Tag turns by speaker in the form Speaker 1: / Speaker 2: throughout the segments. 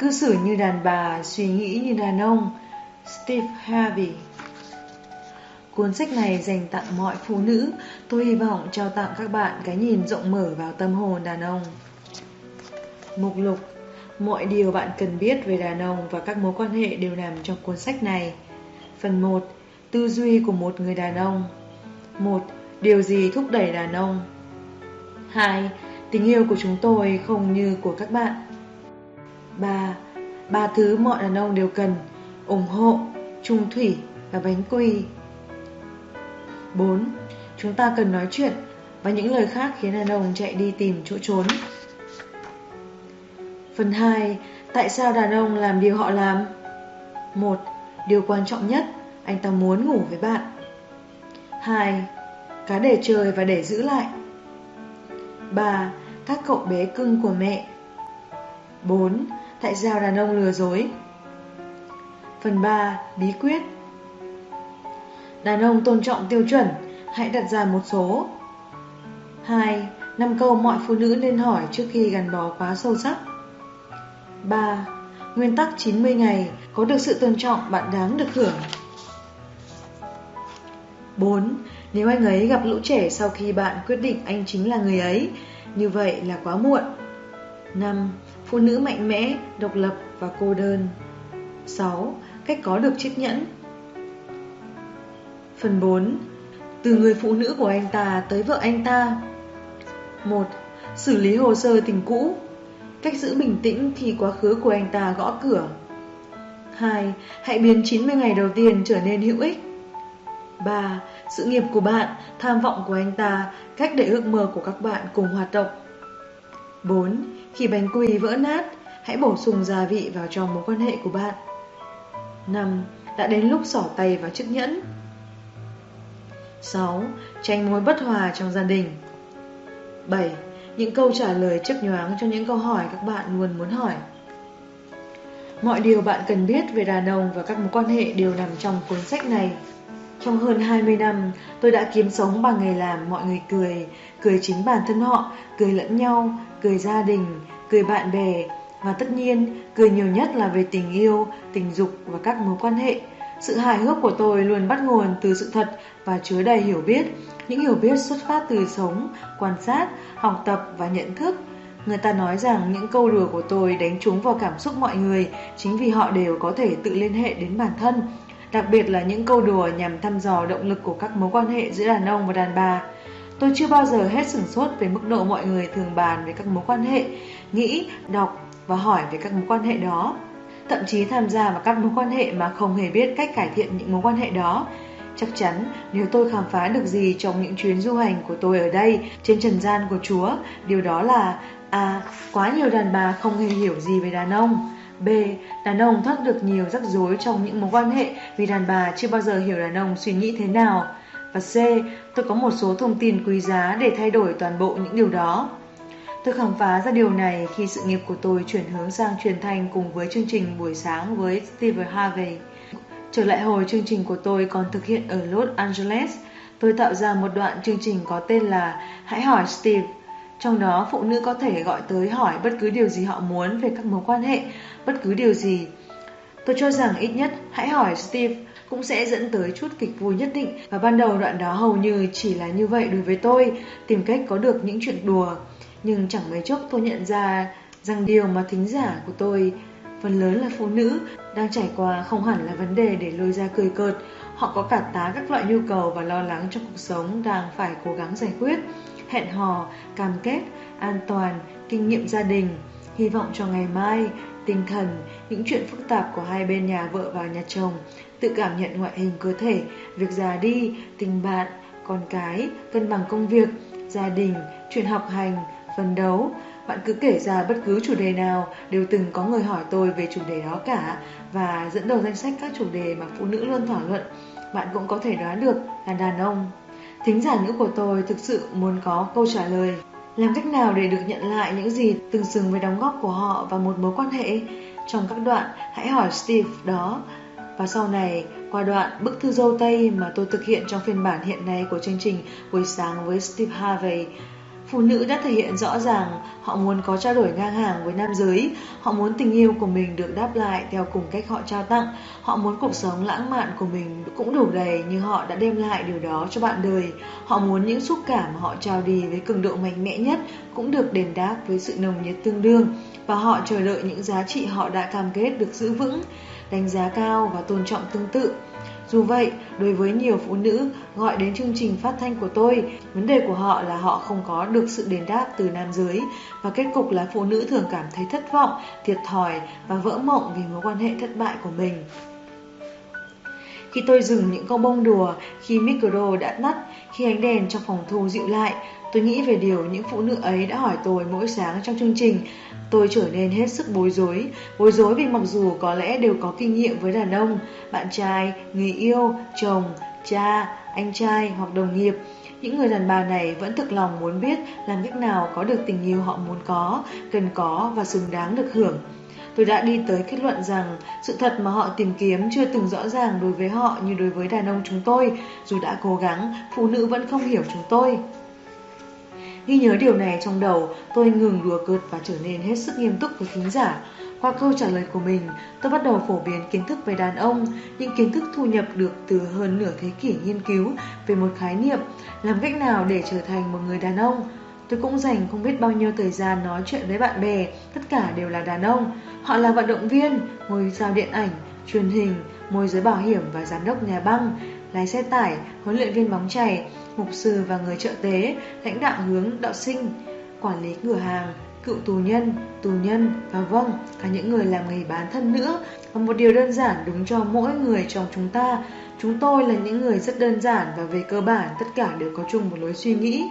Speaker 1: Cư xử như đàn bà, suy nghĩ như đàn ông. Steve Harvey. Cuốn sách này dành tặng mọi phụ nữ. Tôi hy vọng trao tặng các bạn cái nhìn rộng mở vào tâm hồn đàn ông. Mục lục. Mọi điều bạn cần biết về đàn ông và các mối quan hệ đều nằm trong cuốn sách này. Phần 1 Tư duy của một người đàn ông. 1. Điều gì thúc đẩy đàn ông? 2. Tình yêu của chúng tôi không như của các bạn ba Ba thứ mọi đàn ông đều cần ủng hộ, trung thủy và bánh quy 4. Chúng ta cần nói chuyện và những lời khác khiến đàn ông chạy đi tìm chỗ trốn Phần 2. Tại sao đàn ông làm điều họ làm? 1. Điều quan trọng nhất, anh ta muốn ngủ với bạn 2. Cá để chơi và để giữ lại 3. Các cậu bé cưng của mẹ 4. Tại sao đàn ông lừa dối? Phần 3. Bí quyết Đàn ông tôn trọng tiêu chuẩn, hãy đặt ra một số 2. năm câu mọi phụ nữ nên hỏi trước khi gắn bó quá sâu sắc 3. Nguyên tắc 90 ngày Có được sự tôn trọng bạn đáng được hưởng 4. Nếu anh ấy gặp lũ trẻ sau khi bạn quyết định anh chính là người ấy Như vậy là quá muộn 5. Phụ nữ mạnh mẽ, độc lập và cô đơn 6. Cách có được chiếc nhẫn Phần 4 Từ người phụ nữ của anh ta tới vợ anh ta 1. Xử lý hồ sơ tình cũ Cách giữ bình tĩnh khi quá khứ của anh ta gõ cửa 2. Hãy biến 90 ngày đầu tiên trở nên hữu ích 3. Sự nghiệp của bạn, tham vọng của anh ta, cách để ước mơ của các bạn cùng hoạt động 4. Khi bánh quy vỡ nát, hãy bổ sung gia vị vào trong mối quan hệ của bạn 5. Đã đến lúc xỏ tay vào chiếc nhẫn 6. Tránh mối bất hòa trong gia đình 7 những câu trả lời chấp nhoáng cho những câu hỏi các bạn luôn muốn hỏi. Mọi điều bạn cần biết về đàn ông và các mối quan hệ đều nằm trong cuốn sách này. Trong hơn 20 năm, tôi đã kiếm sống bằng nghề làm mọi người cười, cười chính bản thân họ, cười lẫn nhau, cười gia đình, cười bạn bè, và tất nhiên, cười nhiều nhất là về tình yêu, tình dục và các mối quan hệ. Sự hài hước của tôi luôn bắt nguồn từ sự thật và chứa đầy hiểu biết, những hiểu biết xuất phát từ sống, quan sát, học tập và nhận thức. Người ta nói rằng những câu đùa của tôi đánh trúng vào cảm xúc mọi người chính vì họ đều có thể tự liên hệ đến bản thân. Đặc biệt là những câu đùa nhằm thăm dò động lực của các mối quan hệ giữa đàn ông và đàn bà. Tôi chưa bao giờ hết sửng sốt về mức độ mọi người thường bàn về các mối quan hệ, nghĩ, đọc và hỏi về các mối quan hệ đó. Thậm chí tham gia vào các mối quan hệ mà không hề biết cách cải thiện những mối quan hệ đó. Chắc chắn nếu tôi khám phá được gì trong những chuyến du hành của tôi ở đây trên trần gian của Chúa, điều đó là A. Quá nhiều đàn bà không hề hiểu gì về đàn ông B. Đàn ông thoát được nhiều rắc rối trong những mối quan hệ vì đàn bà chưa bao giờ hiểu đàn ông suy nghĩ thế nào và C. Tôi có một số thông tin quý giá để thay đổi toàn bộ những điều đó Tôi khám phá ra điều này khi sự nghiệp của tôi chuyển hướng sang truyền thanh cùng với chương trình buổi sáng với Steve Harvey. Trở lại hồi chương trình của tôi còn thực hiện ở Los Angeles, tôi tạo ra một đoạn chương trình có tên là Hãy hỏi Steve. Trong đó phụ nữ có thể gọi tới hỏi bất cứ điều gì họ muốn về các mối quan hệ, bất cứ điều gì. Tôi cho rằng ít nhất Hãy hỏi Steve cũng sẽ dẫn tới chút kịch vui nhất định và ban đầu đoạn đó hầu như chỉ là như vậy đối với tôi, tìm cách có được những chuyện đùa. Nhưng chẳng mấy chốc tôi nhận ra rằng điều mà thính giả của tôi phần lớn là phụ nữ đang trải qua không hẳn là vấn đề để lôi ra cười cợt. Họ có cả tá các loại nhu cầu và lo lắng trong cuộc sống đang phải cố gắng giải quyết. Hẹn hò, cam kết, an toàn, kinh nghiệm gia đình, hy vọng cho ngày mai, tinh thần, những chuyện phức tạp của hai bên nhà vợ và nhà chồng, tự cảm nhận ngoại hình cơ thể, việc già đi, tình bạn, con cái, cân bằng công việc, gia đình, chuyện học hành, phấn đấu, bạn cứ kể ra bất cứ chủ đề nào đều từng có người hỏi tôi về chủ đề đó cả và dẫn đầu danh sách các chủ đề mà phụ nữ luôn thảo luận. Bạn cũng có thể đoán được là đàn ông. Thính giả nữ của tôi thực sự muốn có câu trả lời. Làm cách nào để được nhận lại những gì tương xứng với đóng góp của họ vào một mối quan hệ? Trong các đoạn, hãy hỏi Steve đó. Và sau này, qua đoạn bức thư dâu Tây mà tôi thực hiện trong phiên bản hiện nay của chương trình Buổi sáng với Steve Harvey, Phụ nữ đã thể hiện rõ ràng họ muốn có trao đổi ngang hàng với nam giới, họ muốn tình yêu của mình được đáp lại theo cùng cách họ trao tặng, họ muốn cuộc sống lãng mạn của mình cũng đủ đầy như họ đã đem lại điều đó cho bạn đời. Họ muốn những xúc cảm mà họ trao đi với cường độ mạnh mẽ nhất cũng được đền đáp với sự nồng nhiệt tương đương và họ chờ đợi những giá trị họ đã cam kết được giữ vững, đánh giá cao và tôn trọng tương tự. Dù vậy, đối với nhiều phụ nữ gọi đến chương trình phát thanh của tôi, vấn đề của họ là họ không có được sự đền đáp từ nam giới và kết cục là phụ nữ thường cảm thấy thất vọng, thiệt thòi và vỡ mộng vì mối quan hệ thất bại của mình. Khi tôi dừng những câu bông đùa, khi micro đã tắt, khi ánh đèn trong phòng thu dịu lại, tôi nghĩ về điều những phụ nữ ấy đã hỏi tôi mỗi sáng trong chương trình. Tôi trở nên hết sức bối rối, bối rối vì mặc dù có lẽ đều có kinh nghiệm với đàn ông, bạn trai, người yêu, chồng, cha, anh trai hoặc đồng nghiệp, những người đàn bà này vẫn thực lòng muốn biết làm cách nào có được tình yêu họ muốn có, cần có và xứng đáng được hưởng. Tôi đã đi tới kết luận rằng sự thật mà họ tìm kiếm chưa từng rõ ràng đối với họ như đối với đàn ông chúng tôi. Dù đã cố gắng, phụ nữ vẫn không hiểu chúng tôi. Ghi nhớ điều này trong đầu, tôi ngừng đùa cợt và trở nên hết sức nghiêm túc với thính giả. Qua câu trả lời của mình, tôi bắt đầu phổ biến kiến thức về đàn ông, những kiến thức thu nhập được từ hơn nửa thế kỷ nghiên cứu về một khái niệm, làm cách nào để trở thành một người đàn ông. Tôi cũng dành không biết bao nhiêu thời gian nói chuyện với bạn bè, tất cả đều là đàn ông. Họ là vận động viên, ngôi sao điện ảnh, truyền hình, môi giới bảo hiểm và giám đốc nhà băng, lái xe tải, huấn luyện viên bóng chày, mục sư và người trợ tế, lãnh đạo hướng đạo sinh, quản lý cửa hàng, cựu tù nhân, tù nhân và vâng, cả những người làm nghề bán thân nữa. Và một điều đơn giản đúng cho mỗi người trong chúng ta, chúng tôi là những người rất đơn giản và về cơ bản tất cả đều có chung một lối suy nghĩ.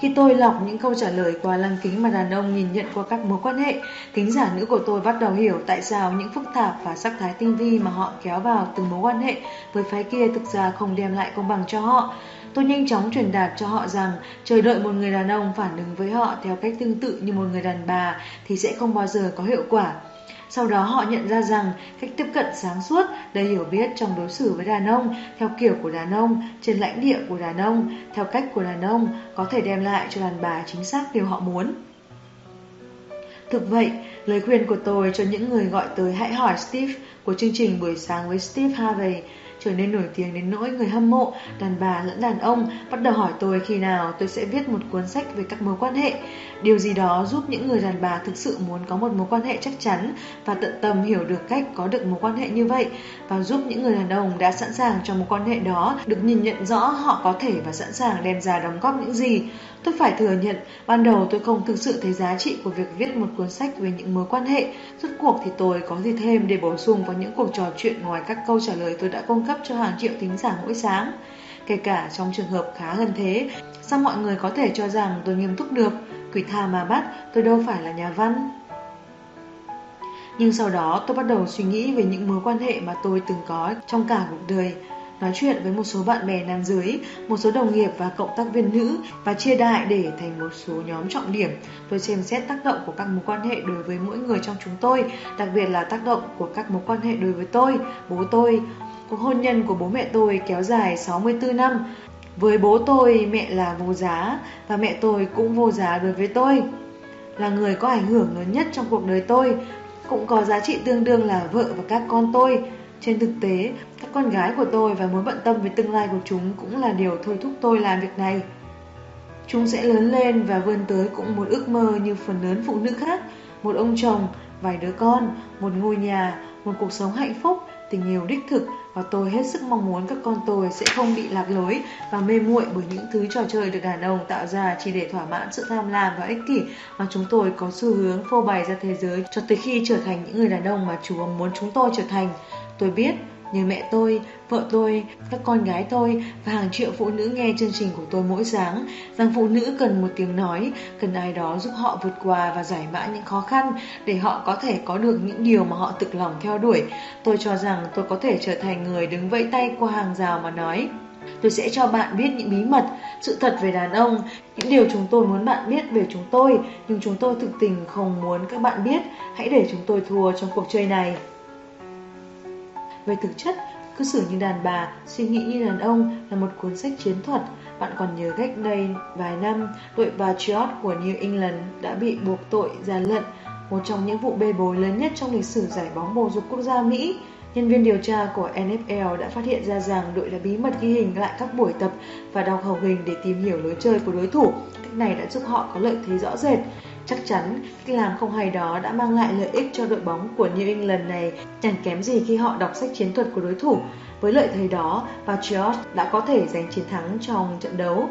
Speaker 1: Khi tôi lọc những câu trả lời qua lăng kính mà đàn ông nhìn nhận qua các mối quan hệ, kính giả nữ của tôi bắt đầu hiểu tại sao những phức tạp và sắc thái tinh vi mà họ kéo vào từng mối quan hệ với phái kia thực ra không đem lại công bằng cho họ. Tôi nhanh chóng truyền đạt cho họ rằng chờ đợi một người đàn ông phản ứng với họ theo cách tương tự như một người đàn bà thì sẽ không bao giờ có hiệu quả. Sau đó họ nhận ra rằng cách tiếp cận sáng suốt, đầy hiểu biết trong đối xử với đàn ông, theo kiểu của đàn ông, trên lãnh địa của đàn ông, theo cách của đàn ông, có thể đem lại cho đàn bà chính xác điều họ muốn. Thực vậy, lời khuyên của tôi cho những người gọi tới hãy hỏi Steve của chương trình buổi sáng với Steve Harvey trở nên nổi tiếng đến nỗi người hâm mộ, đàn bà lẫn đàn ông bắt đầu hỏi tôi khi nào tôi sẽ viết một cuốn sách về các mối quan hệ. Điều gì đó giúp những người đàn bà thực sự muốn có một mối quan hệ chắc chắn và tận tâm hiểu được cách có được mối quan hệ như vậy và giúp những người đàn ông đã sẵn sàng cho mối quan hệ đó được nhìn nhận rõ họ có thể và sẵn sàng đem ra đóng góp những gì. Tôi phải thừa nhận, ban đầu tôi không thực sự thấy giá trị của việc viết một cuốn sách về những mối quan hệ. Rốt cuộc thì tôi có gì thêm để bổ sung vào những cuộc trò chuyện ngoài các câu trả lời tôi đã cung cấp cho hàng triệu thính giả mỗi sáng. Kể cả trong trường hợp khá gần thế, sao mọi người có thể cho rằng tôi nghiêm túc được? Quỷ tha mà bắt, tôi đâu phải là nhà văn. Nhưng sau đó tôi bắt đầu suy nghĩ về những mối quan hệ mà tôi từng có trong cả cuộc đời nói chuyện với một số bạn bè nam giới, một số đồng nghiệp và cộng tác viên nữ và chia đại để thành một số nhóm trọng điểm. Tôi xem xét tác động của các mối quan hệ đối với mỗi người trong chúng tôi, đặc biệt là tác động của các mối quan hệ đối với tôi, bố tôi. Cuộc hôn nhân của bố mẹ tôi kéo dài 64 năm. Với bố tôi, mẹ là vô giá và mẹ tôi cũng vô giá đối với tôi. Là người có ảnh hưởng lớn nhất trong cuộc đời tôi, cũng có giá trị tương đương là vợ và các con tôi. Trên thực tế, các con gái của tôi và mối bận tâm về tương lai của chúng cũng là điều thôi thúc tôi làm việc này. Chúng sẽ lớn lên và vươn tới cũng một ước mơ như phần lớn phụ nữ khác, một ông chồng, vài đứa con, một ngôi nhà, một cuộc sống hạnh phúc, tình yêu đích thực và tôi hết sức mong muốn các con tôi sẽ không bị lạc lối và mê muội bởi những thứ trò chơi được đàn ông tạo ra chỉ để thỏa mãn sự tham lam và ích kỷ mà chúng tôi có xu hướng phô bày ra thế giới cho tới khi trở thành những người đàn ông mà Chúa muốn chúng tôi trở thành. Tôi biết như mẹ tôi, vợ tôi, các con gái tôi và hàng triệu phụ nữ nghe chương trình của tôi mỗi sáng rằng phụ nữ cần một tiếng nói, cần ai đó giúp họ vượt qua và giải mã những khó khăn để họ có thể có được những điều mà họ thực lòng theo đuổi. Tôi cho rằng tôi có thể trở thành người đứng vẫy tay qua hàng rào mà nói Tôi sẽ cho bạn biết những bí mật, sự thật về đàn ông, những điều chúng tôi muốn bạn biết về chúng tôi, nhưng chúng tôi thực tình không muốn các bạn biết. Hãy để chúng tôi thua trong cuộc chơi này. Về thực chất, cư xử như đàn bà, suy nghĩ như đàn ông là một cuốn sách chiến thuật. bạn còn nhớ cách đây vài năm, đội Patriot của New England đã bị buộc tội gian lận, một trong những vụ bê bối lớn nhất trong lịch sử giải bóng bầu dục quốc gia Mỹ. Nhân viên điều tra của NFL đã phát hiện ra rằng đội đã bí mật ghi hình lại các buổi tập và đọc hầu hình để tìm hiểu lối chơi của đối thủ. Cách này đã giúp họ có lợi thế rõ rệt. Chắc chắn, cách làm không hay đó đã mang lại lợi ích cho đội bóng của New England này chẳng kém gì khi họ đọc sách chiến thuật của đối thủ. Với lợi thế đó, Patriots đã có thể giành chiến thắng trong trận đấu.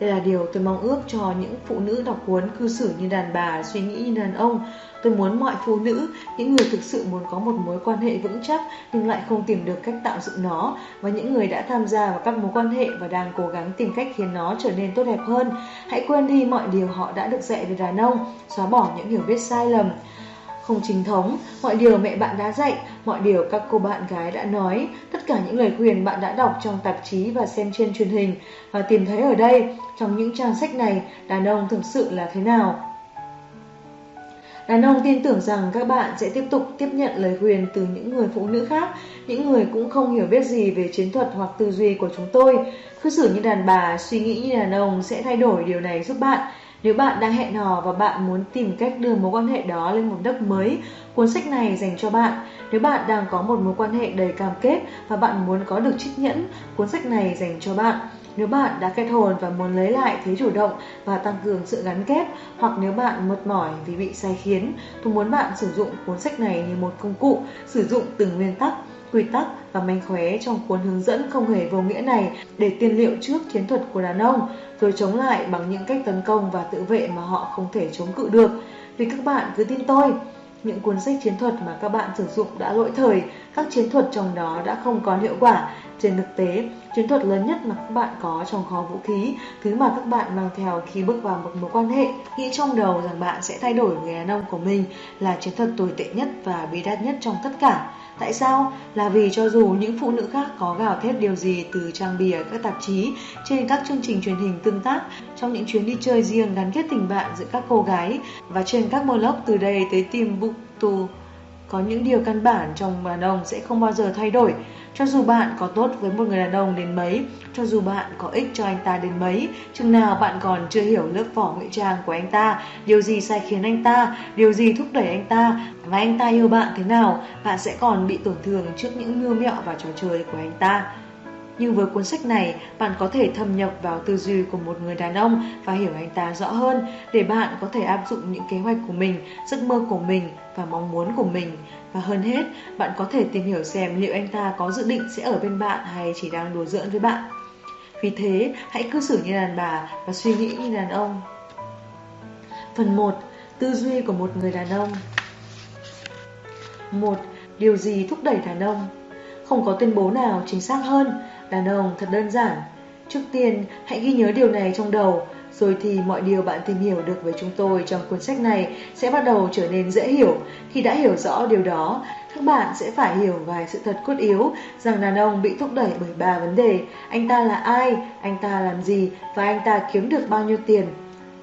Speaker 1: Đây là điều tôi mong ước cho những phụ nữ đọc cuốn cư xử như đàn bà, suy nghĩ như đàn ông. Tôi muốn mọi phụ nữ, những người thực sự muốn có một mối quan hệ vững chắc nhưng lại không tìm được cách tạo dựng nó và những người đã tham gia vào các mối quan hệ và đang cố gắng tìm cách khiến nó trở nên tốt đẹp hơn. Hãy quên đi mọi điều họ đã được dạy về đàn ông, xóa bỏ những hiểu biết sai lầm không chính thống, mọi điều mẹ bạn đã dạy, mọi điều các cô bạn gái đã nói, tất cả những lời khuyên bạn đã đọc trong tạp chí và xem trên truyền hình và tìm thấy ở đây, trong những trang sách này, đàn ông thực sự là thế nào. Đàn ông tin tưởng rằng các bạn sẽ tiếp tục tiếp nhận lời khuyên từ những người phụ nữ khác, những người cũng không hiểu biết gì về chiến thuật hoặc tư duy của chúng tôi. Cứ xử như đàn bà, suy nghĩ như đàn ông sẽ thay đổi điều này giúp bạn. Nếu bạn đang hẹn hò và bạn muốn tìm cách đưa mối quan hệ đó lên một đất mới, cuốn sách này dành cho bạn. Nếu bạn đang có một mối quan hệ đầy cam kết và bạn muốn có được trích nhẫn, cuốn sách này dành cho bạn. Nếu bạn đã kết hôn và muốn lấy lại thế chủ động và tăng cường sự gắn kết, hoặc nếu bạn mệt mỏi vì bị sai khiến, tôi muốn bạn sử dụng cuốn sách này như một công cụ, sử dụng từng nguyên tắc, quy tắc và manh khóe trong cuốn hướng dẫn không hề vô nghĩa này để tiên liệu trước chiến thuật của đàn ông, rồi chống lại bằng những cách tấn công và tự vệ mà họ không thể chống cự được. Vì các bạn cứ tin tôi, những cuốn sách chiến thuật mà các bạn sử dụng đã lỗi thời, các chiến thuật trong đó đã không còn hiệu quả. Trên thực tế, chiến thuật lớn nhất mà các bạn có trong kho vũ khí, thứ mà các bạn mang theo khi bước vào một mối quan hệ, nghĩ trong đầu rằng bạn sẽ thay đổi người đàn ông của mình là chiến thuật tồi tệ nhất và bí đát nhất trong tất cả. Tại sao? Là vì cho dù những phụ nữ khác có gào thét điều gì từ trang bìa các tạp chí, trên các chương trình truyền hình tương tác, trong những chuyến đi chơi riêng gắn kết tình bạn giữa các cô gái và trên các blog từ đây tới Timbuktu, có những điều căn bản trong đàn ông sẽ không bao giờ thay đổi. Cho dù bạn có tốt với một người đàn ông đến mấy, cho dù bạn có ích cho anh ta đến mấy, chừng nào bạn còn chưa hiểu lớp vỏ ngụy trang của anh ta, điều gì sai khiến anh ta, điều gì thúc đẩy anh ta và anh ta yêu bạn thế nào, bạn sẽ còn bị tổn thương trước những mưu mẹo và trò chơi của anh ta. Nhưng với cuốn sách này, bạn có thể thâm nhập vào tư duy của một người đàn ông và hiểu anh ta rõ hơn để bạn có thể áp dụng những kế hoạch của mình, giấc mơ của mình và mong muốn của mình. Và hơn hết, bạn có thể tìm hiểu xem liệu anh ta có dự định sẽ ở bên bạn hay chỉ đang đùa giỡn với bạn. Vì thế, hãy cư xử như đàn bà và suy nghĩ như đàn ông. Phần 1. Tư duy của một người đàn ông 1. Điều gì thúc đẩy đàn ông? Không có tuyên bố nào chính xác hơn Đàn ông thật đơn giản. Trước tiên, hãy ghi nhớ điều này trong đầu, rồi thì mọi điều bạn tìm hiểu được với chúng tôi trong cuốn sách này sẽ bắt đầu trở nên dễ hiểu. Khi đã hiểu rõ điều đó, các bạn sẽ phải hiểu vài sự thật cốt yếu rằng đàn ông bị thúc đẩy bởi ba vấn đề. Anh ta là ai, anh ta làm gì và anh ta kiếm được bao nhiêu tiền.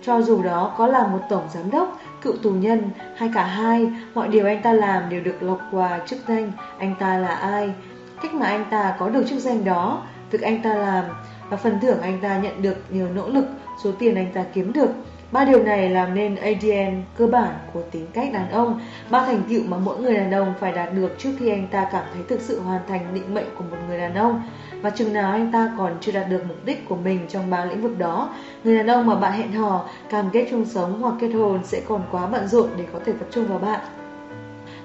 Speaker 1: Cho dù đó có là một tổng giám đốc, cựu tù nhân hay cả hai, mọi điều anh ta làm đều được lọc qua chức danh anh ta là ai cách mà anh ta có được chức danh đó, việc anh ta làm và phần thưởng anh ta nhận được nhờ nỗ lực, số tiền anh ta kiếm được. Ba điều này làm nên ADN cơ bản của tính cách đàn ông, ba thành tựu mà mỗi người đàn ông phải đạt được trước khi anh ta cảm thấy thực sự hoàn thành định mệnh của một người đàn ông. Và chừng nào anh ta còn chưa đạt được mục đích của mình trong ba lĩnh vực đó, người đàn ông mà bạn hẹn hò, cam kết chung sống hoặc kết hôn sẽ còn quá bận rộn để có thể tập trung vào bạn.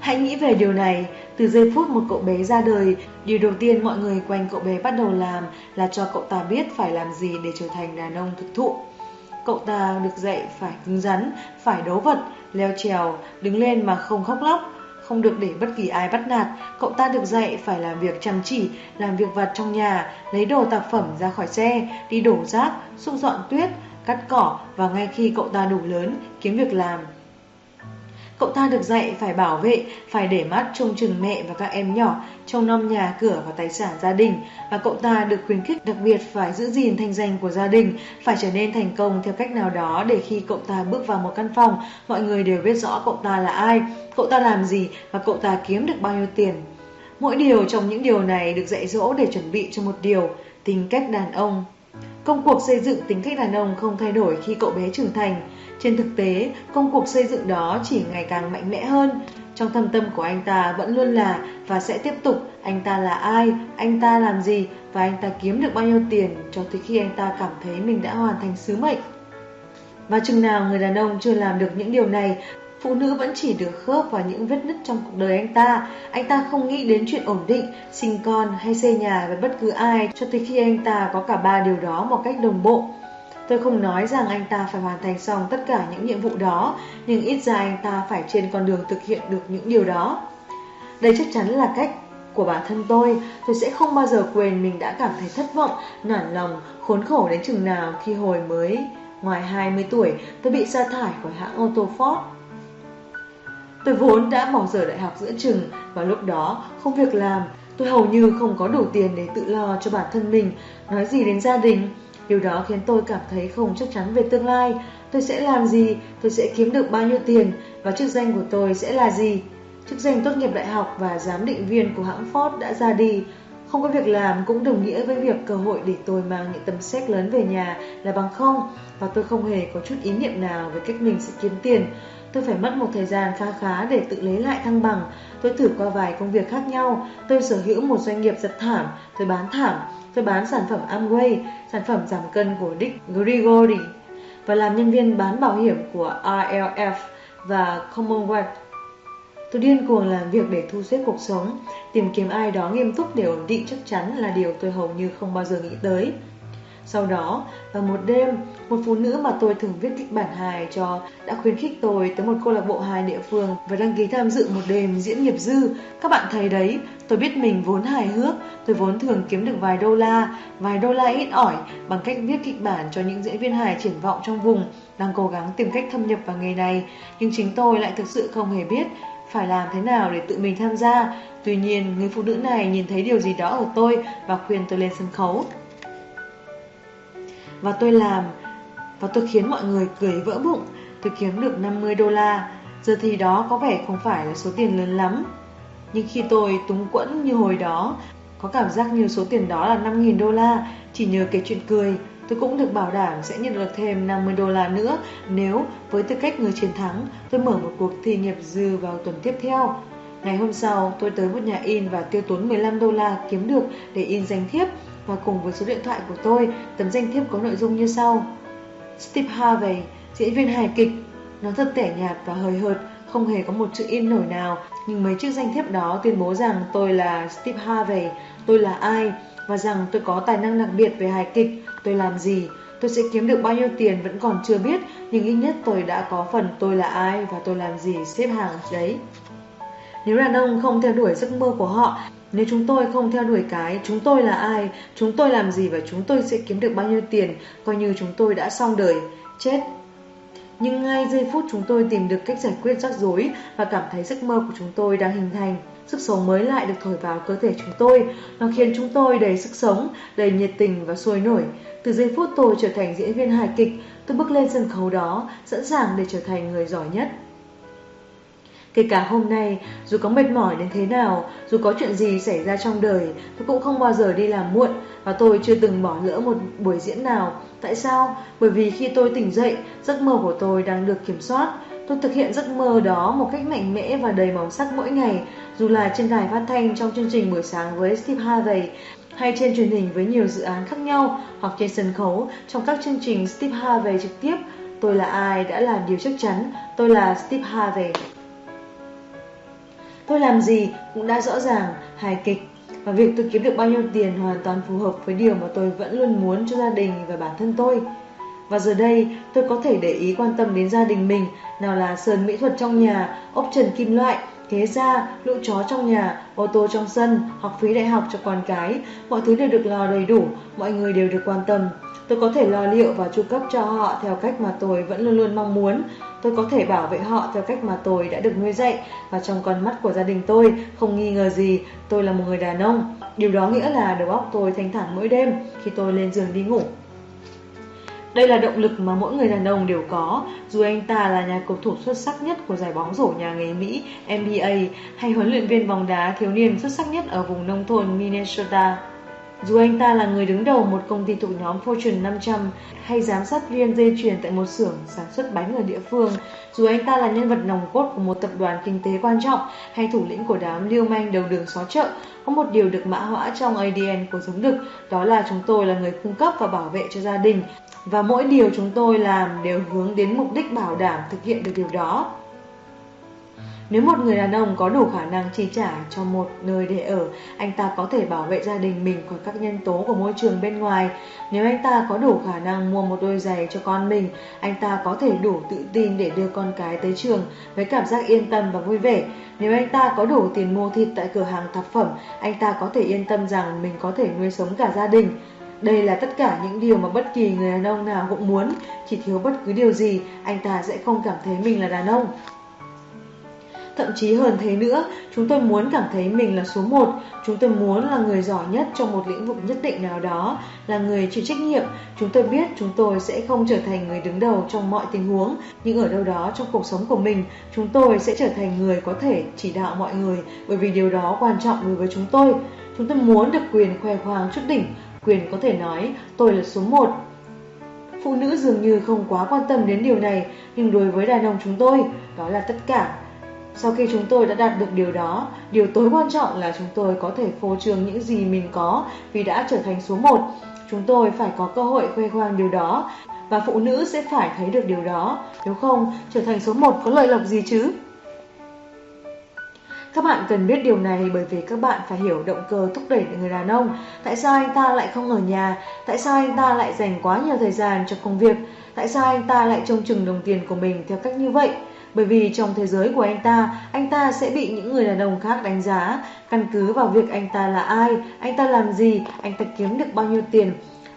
Speaker 1: Hãy nghĩ về điều này, từ giây phút một cậu bé ra đời, điều đầu tiên mọi người quanh cậu bé bắt đầu làm là cho cậu ta biết phải làm gì để trở thành đàn ông thực thụ. Cậu ta được dạy phải cứng rắn, phải đấu vật, leo trèo, đứng lên mà không khóc lóc, không được để bất kỳ ai bắt nạt. Cậu ta được dạy phải làm việc chăm chỉ, làm việc vặt trong nhà, lấy đồ tạp phẩm ra khỏi xe, đi đổ rác, xúc dọn tuyết, cắt cỏ và ngay khi cậu ta đủ lớn, kiếm việc làm, Cậu ta được dạy phải bảo vệ, phải để mắt trông chừng mẹ và các em nhỏ, trông nom nhà cửa và tài sản gia đình. Và cậu ta được khuyến khích đặc biệt phải giữ gìn thanh danh của gia đình, phải trở nên thành công theo cách nào đó để khi cậu ta bước vào một căn phòng, mọi người đều biết rõ cậu ta là ai, cậu ta làm gì và cậu ta kiếm được bao nhiêu tiền. Mỗi điều trong những điều này được dạy dỗ để chuẩn bị cho một điều, tính cách đàn ông. Công cuộc xây dựng tính cách đàn ông không thay đổi khi cậu bé trưởng thành. Trên thực tế, công cuộc xây dựng đó chỉ ngày càng mạnh mẽ hơn. Trong thâm tâm của anh ta vẫn luôn là và sẽ tiếp tục anh ta là ai, anh ta làm gì và anh ta kiếm được bao nhiêu tiền cho tới khi anh ta cảm thấy mình đã hoàn thành sứ mệnh. Và chừng nào người đàn ông chưa làm được những điều này, phụ nữ vẫn chỉ được khớp vào những vết nứt trong cuộc đời anh ta. Anh ta không nghĩ đến chuyện ổn định, sinh con hay xây nhà với bất cứ ai cho tới khi anh ta có cả ba điều đó một cách đồng bộ. Tôi không nói rằng anh ta phải hoàn thành xong tất cả những nhiệm vụ đó, nhưng ít ra anh ta phải trên con đường thực hiện được những điều đó. Đây chắc chắn là cách của bản thân tôi, tôi sẽ không bao giờ quên mình đã cảm thấy thất vọng, nản lòng, khốn khổ đến chừng nào khi hồi mới ngoài 20 tuổi tôi bị sa thải khỏi hãng ô tô Ford. Tôi vốn đã bỏ giờ đại học giữa chừng và lúc đó không việc làm, tôi hầu như không có đủ tiền để tự lo cho bản thân mình, nói gì đến gia đình. Điều đó khiến tôi cảm thấy không chắc chắn về tương lai. Tôi sẽ làm gì, tôi sẽ kiếm được bao nhiêu tiền và chức danh của tôi sẽ là gì. Chức danh tốt nghiệp đại học và giám định viên của hãng Ford đã ra đi. Không có việc làm cũng đồng nghĩa với việc cơ hội để tôi mang những tấm séc lớn về nhà là bằng không và tôi không hề có chút ý niệm nào về cách mình sẽ kiếm tiền. Tôi phải mất một thời gian khá khá để tự lấy lại thăng bằng. Tôi thử qua vài công việc khác nhau. Tôi sở hữu một doanh nghiệp giật thảm. Tôi bán thảm. Tôi bán sản phẩm Amway, sản phẩm giảm cân của Dick Grigori và làm nhân viên bán bảo hiểm của RLF và Commonwealth. Tôi điên cuồng làm việc để thu xếp cuộc sống, tìm kiếm ai đó nghiêm túc để ổn định chắc chắn là điều tôi hầu như không bao giờ nghĩ tới. Sau đó, vào một đêm, một phụ nữ mà tôi thường viết kịch bản hài cho đã khuyến khích tôi tới một câu lạc bộ hài địa phương và đăng ký tham dự một đêm diễn nghiệp dư. Các bạn thấy đấy, tôi biết mình vốn hài hước, tôi vốn thường kiếm được vài đô la, vài đô la ít ỏi bằng cách viết kịch bản cho những diễn viên hài triển vọng trong vùng đang cố gắng tìm cách thâm nhập vào nghề này, nhưng chính tôi lại thực sự không hề biết phải làm thế nào để tự mình tham gia. Tuy nhiên, người phụ nữ này nhìn thấy điều gì đó ở tôi và khuyên tôi lên sân khấu. Và tôi làm. Và tôi khiến mọi người cười vỡ bụng. Tôi kiếm được 50 đô la. Giờ thì đó có vẻ không phải là số tiền lớn lắm. Nhưng khi tôi túng quẫn như hồi đó, Có cảm giác như số tiền đó là 5.000 đô la. Chỉ nhờ cái chuyện cười, Tôi cũng được bảo đảm sẽ nhận được thêm 50 đô la nữa. Nếu với tư cách người chiến thắng, Tôi mở một cuộc thi nghiệp dư vào tuần tiếp theo. Ngày hôm sau, tôi tới một nhà in và tiêu tốn 15 đô la kiếm được để in danh thiếp và cùng với số điện thoại của tôi, tấm danh thiếp có nội dung như sau. Steve Harvey, diễn viên hài kịch, nó thật tẻ nhạt và hời hợt, không hề có một chữ in nổi nào, nhưng mấy chiếc danh thiếp đó tuyên bố rằng tôi là Steve Harvey, tôi là ai, và rằng tôi có tài năng đặc biệt về hài kịch, tôi làm gì, tôi sẽ kiếm được bao nhiêu tiền vẫn còn chưa biết, nhưng ít nhất tôi đã có phần tôi là ai và tôi làm gì xếp hàng đấy. Nếu đàn ông không theo đuổi giấc mơ của họ nếu chúng tôi không theo đuổi cái chúng tôi là ai, chúng tôi làm gì và chúng tôi sẽ kiếm được bao nhiêu tiền, coi như chúng tôi đã xong đời, chết. Nhưng ngay giây phút chúng tôi tìm được cách giải quyết rắc rối và cảm thấy giấc mơ của chúng tôi đang hình thành, sức sống mới lại được thổi vào cơ thể chúng tôi. Nó khiến chúng tôi đầy sức sống, đầy nhiệt tình và sôi nổi. Từ giây phút tôi trở thành diễn viên hài kịch, tôi bước lên sân khấu đó, sẵn sàng để trở thành người giỏi nhất. Kể cả hôm nay, dù có mệt mỏi đến thế nào, dù có chuyện gì xảy ra trong đời, tôi cũng không bao giờ đi làm muộn và tôi chưa từng bỏ lỡ một buổi diễn nào. Tại sao? Bởi vì khi tôi tỉnh dậy, giấc mơ của tôi đang được kiểm soát. Tôi thực hiện giấc mơ đó một cách mạnh mẽ và đầy màu sắc mỗi ngày, dù là trên đài phát thanh trong chương trình buổi sáng với Steve Harvey hay trên truyền hình với nhiều dự án khác nhau hoặc trên sân khấu trong các chương trình Steve Harvey trực tiếp. Tôi là ai đã làm điều chắc chắn, tôi là Steve Harvey. Tôi làm gì cũng đã rõ ràng, hài kịch và việc tôi kiếm được bao nhiêu tiền hoàn toàn phù hợp với điều mà tôi vẫn luôn muốn cho gia đình và bản thân tôi. Và giờ đây, tôi có thể để ý quan tâm đến gia đình mình, nào là sườn mỹ thuật trong nhà, ốp trần kim loại, ghế da, lũ chó trong nhà, ô tô trong sân, học phí đại học cho con cái, mọi thứ đều được lo đầy đủ, mọi người đều được quan tâm. Tôi có thể lo liệu và chu cấp cho họ theo cách mà tôi vẫn luôn luôn mong muốn. Tôi có thể bảo vệ họ theo cách mà tôi đã được nuôi dạy và trong con mắt của gia đình tôi không nghi ngờ gì tôi là một người đàn ông. Điều đó nghĩa là đầu óc tôi thanh thản mỗi đêm khi tôi lên giường đi ngủ. Đây là động lực mà mỗi người đàn ông đều có, dù anh ta là nhà cầu thủ xuất sắc nhất của giải bóng rổ nhà nghề Mỹ NBA hay huấn luyện viên bóng đá thiếu niên xuất sắc nhất ở vùng nông thôn Minnesota. Dù anh ta là người đứng đầu một công ty thuộc nhóm Fortune 500 hay giám sát viên dây chuyền tại một xưởng sản xuất bánh ở địa phương, dù anh ta là nhân vật nòng cốt của một tập đoàn kinh tế quan trọng hay thủ lĩnh của đám lưu manh đầu đường xó chợ, có một điều được mã hóa trong ADN của giống đực, đó là chúng tôi là người cung cấp và bảo vệ cho gia đình, và mỗi điều chúng tôi làm đều hướng đến mục đích bảo đảm thực hiện được điều đó. Nếu một người đàn ông có đủ khả năng chi trả cho một nơi để ở, anh ta có thể bảo vệ gia đình mình khỏi các nhân tố của môi trường bên ngoài. Nếu anh ta có đủ khả năng mua một đôi giày cho con mình, anh ta có thể đủ tự tin để đưa con cái tới trường với cảm giác yên tâm và vui vẻ. Nếu anh ta có đủ tiền mua thịt tại cửa hàng tạp phẩm, anh ta có thể yên tâm rằng mình có thể nuôi sống cả gia đình. Đây là tất cả những điều mà bất kỳ người đàn ông nào cũng muốn, chỉ thiếu bất cứ điều gì, anh ta sẽ không cảm thấy mình là đàn ông. Thậm chí hơn thế nữa, chúng tôi muốn cảm thấy mình là số một, chúng tôi muốn là người giỏi nhất trong một lĩnh vực nhất định nào đó, là người chịu trách nhiệm. Chúng tôi biết chúng tôi sẽ không trở thành người đứng đầu trong mọi tình huống, nhưng ở đâu đó trong cuộc sống của mình, chúng tôi sẽ trở thành người có thể chỉ đạo mọi người, bởi vì điều đó quan trọng đối với chúng tôi. Chúng tôi muốn được quyền khoe khoang chút đỉnh, quyền có thể nói tôi là số một. Phụ nữ dường như không quá quan tâm đến điều này, nhưng đối với đàn ông chúng tôi, đó là tất cả. Sau khi chúng tôi đã đạt được điều đó, điều tối quan trọng là chúng tôi có thể phô trương những gì mình có vì đã trở thành số 1. Chúng tôi phải có cơ hội khoe khoang điều đó và phụ nữ sẽ phải thấy được điều đó. Nếu không, trở thành số 1 có lợi lộc gì chứ? Các bạn cần biết điều này bởi vì các bạn phải hiểu động cơ thúc đẩy người đàn ông. Tại sao anh ta lại không ở nhà? Tại sao anh ta lại dành quá nhiều thời gian cho công việc? Tại sao anh ta lại trông chừng đồng tiền của mình theo cách như vậy? Bởi vì trong thế giới của anh ta, anh ta sẽ bị những người đàn ông khác đánh giá, căn cứ vào việc anh ta là ai, anh ta làm gì, anh ta kiếm được bao nhiêu tiền.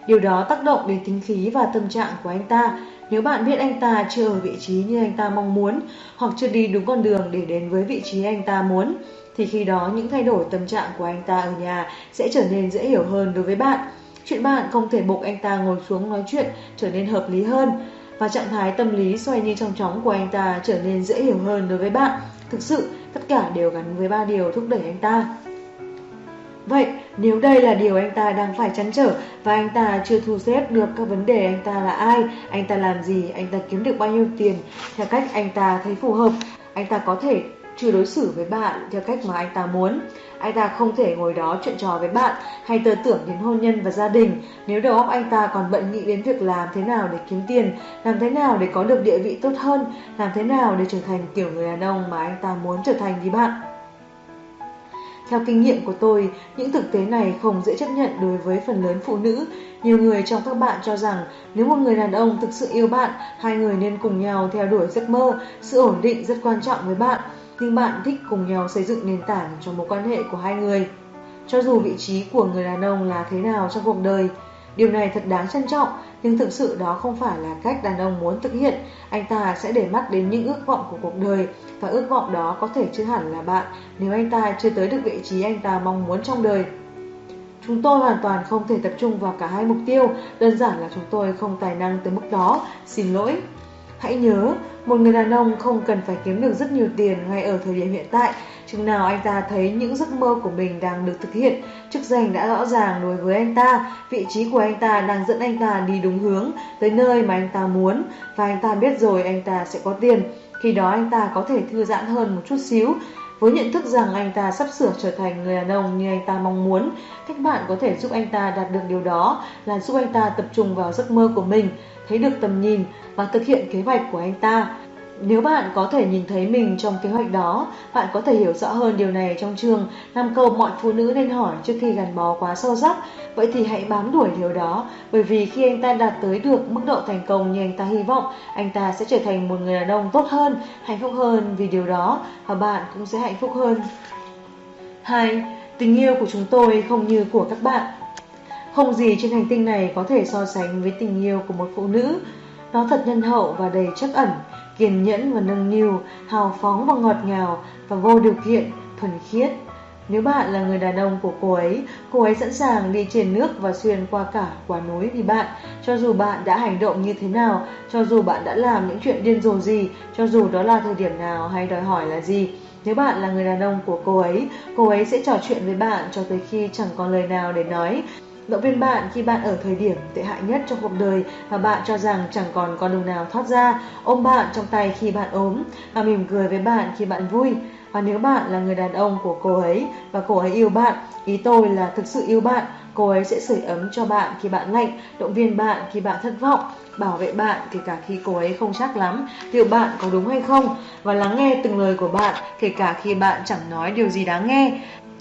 Speaker 1: Điều đó tác động đến tính khí và tâm trạng của anh ta. Nếu bạn biết anh ta chưa ở vị trí như anh ta mong muốn, hoặc chưa đi đúng con đường để đến với vị trí anh ta muốn, thì khi đó những thay đổi tâm trạng của anh ta ở nhà sẽ trở nên dễ hiểu hơn đối với bạn. Chuyện bạn không thể buộc anh ta ngồi xuống nói chuyện trở nên hợp lý hơn và trạng thái tâm lý xoay như trong chóng của anh ta trở nên dễ hiểu hơn đối với bạn. Thực sự, tất cả đều gắn với ba điều thúc đẩy anh ta. Vậy, nếu đây là điều anh ta đang phải chăn trở và anh ta chưa thu xếp được các vấn đề anh ta là ai, anh ta làm gì, anh ta kiếm được bao nhiêu tiền, theo cách anh ta thấy phù hợp, anh ta có thể chưa đối xử với bạn theo cách mà anh ta muốn. Anh ta không thể ngồi đó chuyện trò với bạn hay tơ tưởng đến hôn nhân và gia đình nếu đầu óc anh ta còn bận nghĩ đến việc làm thế nào để kiếm tiền, làm thế nào để có được địa vị tốt hơn, làm thế nào để trở thành kiểu người đàn ông mà anh ta muốn trở thành với bạn. Theo kinh nghiệm của tôi, những thực tế này không dễ chấp nhận đối với phần lớn phụ nữ. Nhiều người trong các bạn cho rằng nếu một người đàn ông thực sự yêu bạn, hai người nên cùng nhau theo đuổi giấc mơ, sự ổn định rất quan trọng với bạn nhưng bạn thích cùng nhau xây dựng nền tảng cho mối quan hệ của hai người. Cho dù vị trí của người đàn ông là thế nào trong cuộc đời, điều này thật đáng trân trọng, nhưng thực sự đó không phải là cách đàn ông muốn thực hiện. Anh ta sẽ để mắt đến những ước vọng của cuộc đời, và ước vọng đó có thể chưa hẳn là bạn nếu anh ta chưa tới được vị trí anh ta mong muốn trong đời. Chúng tôi hoàn toàn không thể tập trung vào cả hai mục tiêu, đơn giản là chúng tôi không tài năng tới mức đó, xin lỗi. Hãy nhớ, một người đàn ông không cần phải kiếm được rất nhiều tiền ngay ở thời điểm hiện tại, chừng nào anh ta thấy những giấc mơ của mình đang được thực hiện, chức danh đã rõ ràng đối với anh ta, vị trí của anh ta đang dẫn anh ta đi đúng hướng, tới nơi mà anh ta muốn, và anh ta biết rồi anh ta sẽ có tiền. Khi đó anh ta có thể thư giãn hơn một chút xíu, với nhận thức rằng anh ta sắp sửa trở thành người đàn ông như anh ta mong muốn, cách bạn có thể giúp anh ta đạt được điều đó là giúp anh ta tập trung vào giấc mơ của mình, thấy được tầm nhìn và thực hiện kế hoạch của anh ta. Nếu bạn có thể nhìn thấy mình trong kế hoạch đó, bạn có thể hiểu rõ hơn điều này trong chương năm câu mọi phụ nữ nên hỏi trước khi gắn bó quá sâu sắc. Vậy thì hãy bám đuổi điều đó, bởi vì khi anh ta đạt tới được mức độ thành công như anh ta hy vọng, anh ta sẽ trở thành một người đàn ông tốt hơn, hạnh phúc hơn vì điều đó, và bạn cũng sẽ hạnh phúc hơn. 2. Tình yêu của chúng tôi không như của các bạn. Không gì trên hành tinh này có thể so sánh với tình yêu của một phụ nữ. Nó thật nhân hậu và đầy trắc ẩn, kiên nhẫn và nâng niu, hào phóng và ngọt ngào và vô điều kiện, thuần khiết. Nếu bạn là người đàn ông của cô ấy, cô ấy sẵn sàng đi trên nước và xuyên qua cả quả núi vì bạn, cho dù bạn đã hành động như thế nào, cho dù bạn đã làm những chuyện điên rồ gì, cho dù đó là thời điểm nào hay đòi hỏi là gì. Nếu bạn là người đàn ông của cô ấy, cô ấy sẽ trò chuyện với bạn cho tới khi chẳng còn lời nào để nói động viên bạn khi bạn ở thời điểm tệ hại nhất trong cuộc đời và bạn cho rằng chẳng còn con đường nào thoát ra, ôm bạn trong tay khi bạn ốm và mỉm cười với bạn khi bạn vui. Và nếu bạn là người đàn ông của cô ấy và cô ấy yêu bạn, ý tôi là thực sự yêu bạn, cô ấy sẽ sưởi ấm cho bạn khi bạn lạnh, động viên bạn khi bạn thất vọng, bảo vệ bạn kể cả khi cô ấy không chắc lắm liệu bạn có đúng hay không và lắng nghe từng lời của bạn kể cả khi bạn chẳng nói điều gì đáng nghe.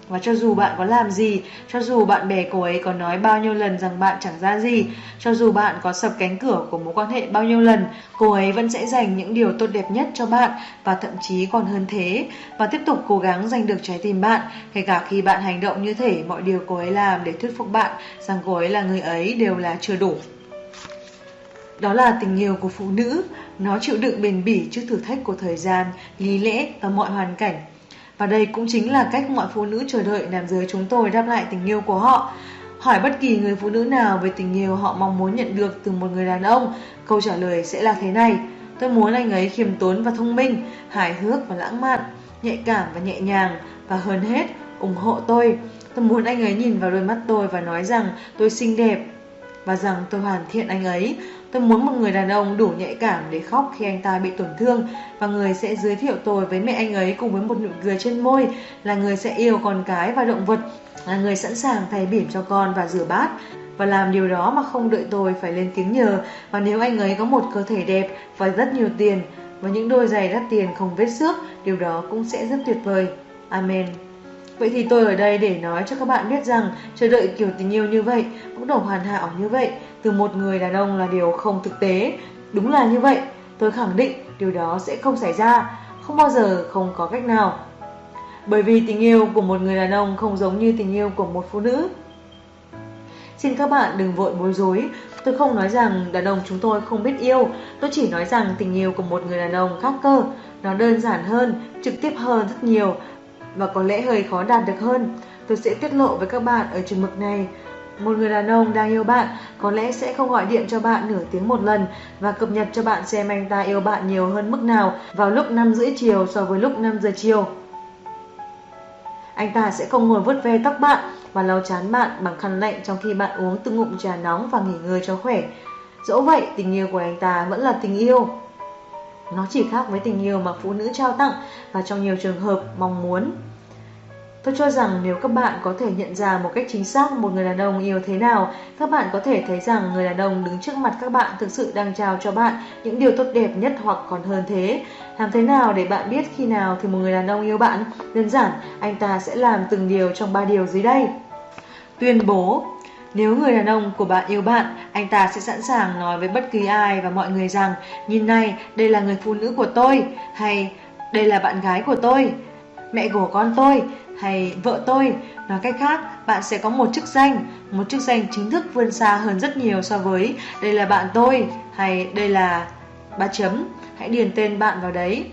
Speaker 1: Và cho dù bạn có làm gì, cho dù bạn bè cô ấy có nói bao nhiêu lần rằng bạn chẳng ra gì, cho dù bạn có sập cánh cửa của mối quan hệ bao nhiêu lần, cô ấy vẫn sẽ dành những điều tốt đẹp nhất cho bạn và thậm chí còn hơn thế và tiếp tục cố gắng giành được trái tim bạn, kể cả khi bạn hành động như thể mọi điều cô ấy làm để thuyết phục bạn rằng cô ấy là người ấy đều là chưa đủ. Đó là tình yêu của phụ nữ, nó chịu đựng bền bỉ trước thử thách của thời gian, lý lẽ và mọi hoàn cảnh. Và đây cũng chính là cách mọi phụ nữ chờ đợi nam giới chúng tôi đáp lại tình yêu của họ. Hỏi bất kỳ người phụ nữ nào về tình yêu họ mong muốn nhận được từ một người đàn ông, câu trả lời sẽ là thế này. Tôi muốn anh ấy khiêm tốn và thông minh, hài hước và lãng mạn, nhạy cảm và nhẹ nhàng, và hơn hết, ủng hộ tôi. Tôi muốn anh ấy nhìn vào đôi mắt tôi và nói rằng tôi xinh đẹp, và rằng tôi hoàn thiện anh ấy. Tôi muốn một người đàn ông đủ nhạy cảm để khóc khi anh ta bị tổn thương và người sẽ giới thiệu tôi với mẹ anh ấy cùng với một nụ cười trên môi là người sẽ yêu con cái và động vật, là người sẵn sàng thay bỉm cho con và rửa bát và làm điều đó mà không đợi tôi phải lên tiếng nhờ và nếu anh ấy có một cơ thể đẹp và rất nhiều tiền và những đôi giày đắt tiền không vết xước, điều đó cũng sẽ rất tuyệt vời. Amen. Vậy thì tôi ở đây để nói cho các bạn biết rằng chờ đợi kiểu tình yêu như vậy, cũng đủ hoàn hảo như vậy. Từ một người đàn ông là điều không thực tế. Đúng là như vậy, tôi khẳng định điều đó sẽ không xảy ra, không bao giờ không có cách nào. Bởi vì tình yêu của một người đàn ông không giống như tình yêu của một phụ nữ. Xin các bạn đừng vội bối rối, tôi không nói rằng đàn ông chúng tôi không biết yêu, tôi chỉ nói rằng tình yêu của một người đàn ông khác cơ, nó đơn giản hơn, trực tiếp hơn rất nhiều và có lẽ hơi khó đạt được hơn. Tôi sẽ tiết lộ với các bạn ở chừng mực này. Một người đàn ông đang yêu bạn có lẽ sẽ không gọi điện cho bạn nửa tiếng một lần và cập nhật cho bạn xem anh ta yêu bạn nhiều hơn mức nào vào lúc 5 rưỡi chiều so với lúc 5 giờ chiều. Anh ta sẽ không ngồi vuốt ve tóc bạn và lau chán bạn bằng khăn lạnh trong khi bạn uống từng ngụm trà nóng và nghỉ ngơi cho khỏe. Dẫu vậy, tình yêu của anh ta vẫn là tình yêu. Nó chỉ khác với tình yêu mà phụ nữ trao tặng và trong nhiều trường hợp mong muốn. Tôi cho rằng nếu các bạn có thể nhận ra một cách chính xác một người đàn ông yêu thế nào, các bạn có thể thấy rằng người đàn ông đứng trước mặt các bạn thực sự đang trao cho bạn những điều tốt đẹp nhất hoặc còn hơn thế. Làm thế nào để bạn biết khi nào thì một người đàn ông yêu bạn? Đơn giản, anh ta sẽ làm từng điều trong ba điều dưới đây. Tuyên bố nếu người đàn ông của bạn yêu bạn, anh ta sẽ sẵn sàng nói với bất kỳ ai và mọi người rằng Nhìn này, đây là người phụ nữ của tôi Hay đây là bạn gái của tôi Mẹ của con tôi hay vợ tôi. Nói cách khác, bạn sẽ có một chức danh, một chức danh chính thức vươn xa hơn rất nhiều so với đây là bạn tôi hay đây là ba chấm. Hãy điền tên bạn vào đấy.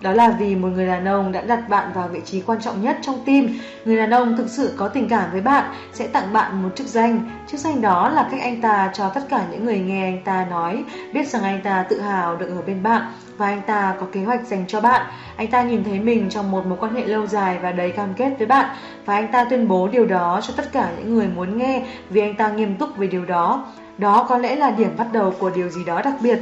Speaker 1: Đó là vì một người đàn ông đã đặt bạn vào vị trí quan trọng nhất trong tim. Người đàn ông thực sự có tình cảm với bạn sẽ tặng bạn một chức danh. Chức danh đó là cách anh ta cho tất cả những người nghe anh ta nói, biết rằng anh ta tự hào được ở bên bạn và anh ta có kế hoạch dành cho bạn. Anh ta nhìn thấy mình trong một mối quan hệ lâu dài và đầy cam kết với bạn và anh ta tuyên bố điều đó cho tất cả những người muốn nghe vì anh ta nghiêm túc về điều đó. Đó có lẽ là điểm bắt đầu của điều gì đó đặc biệt.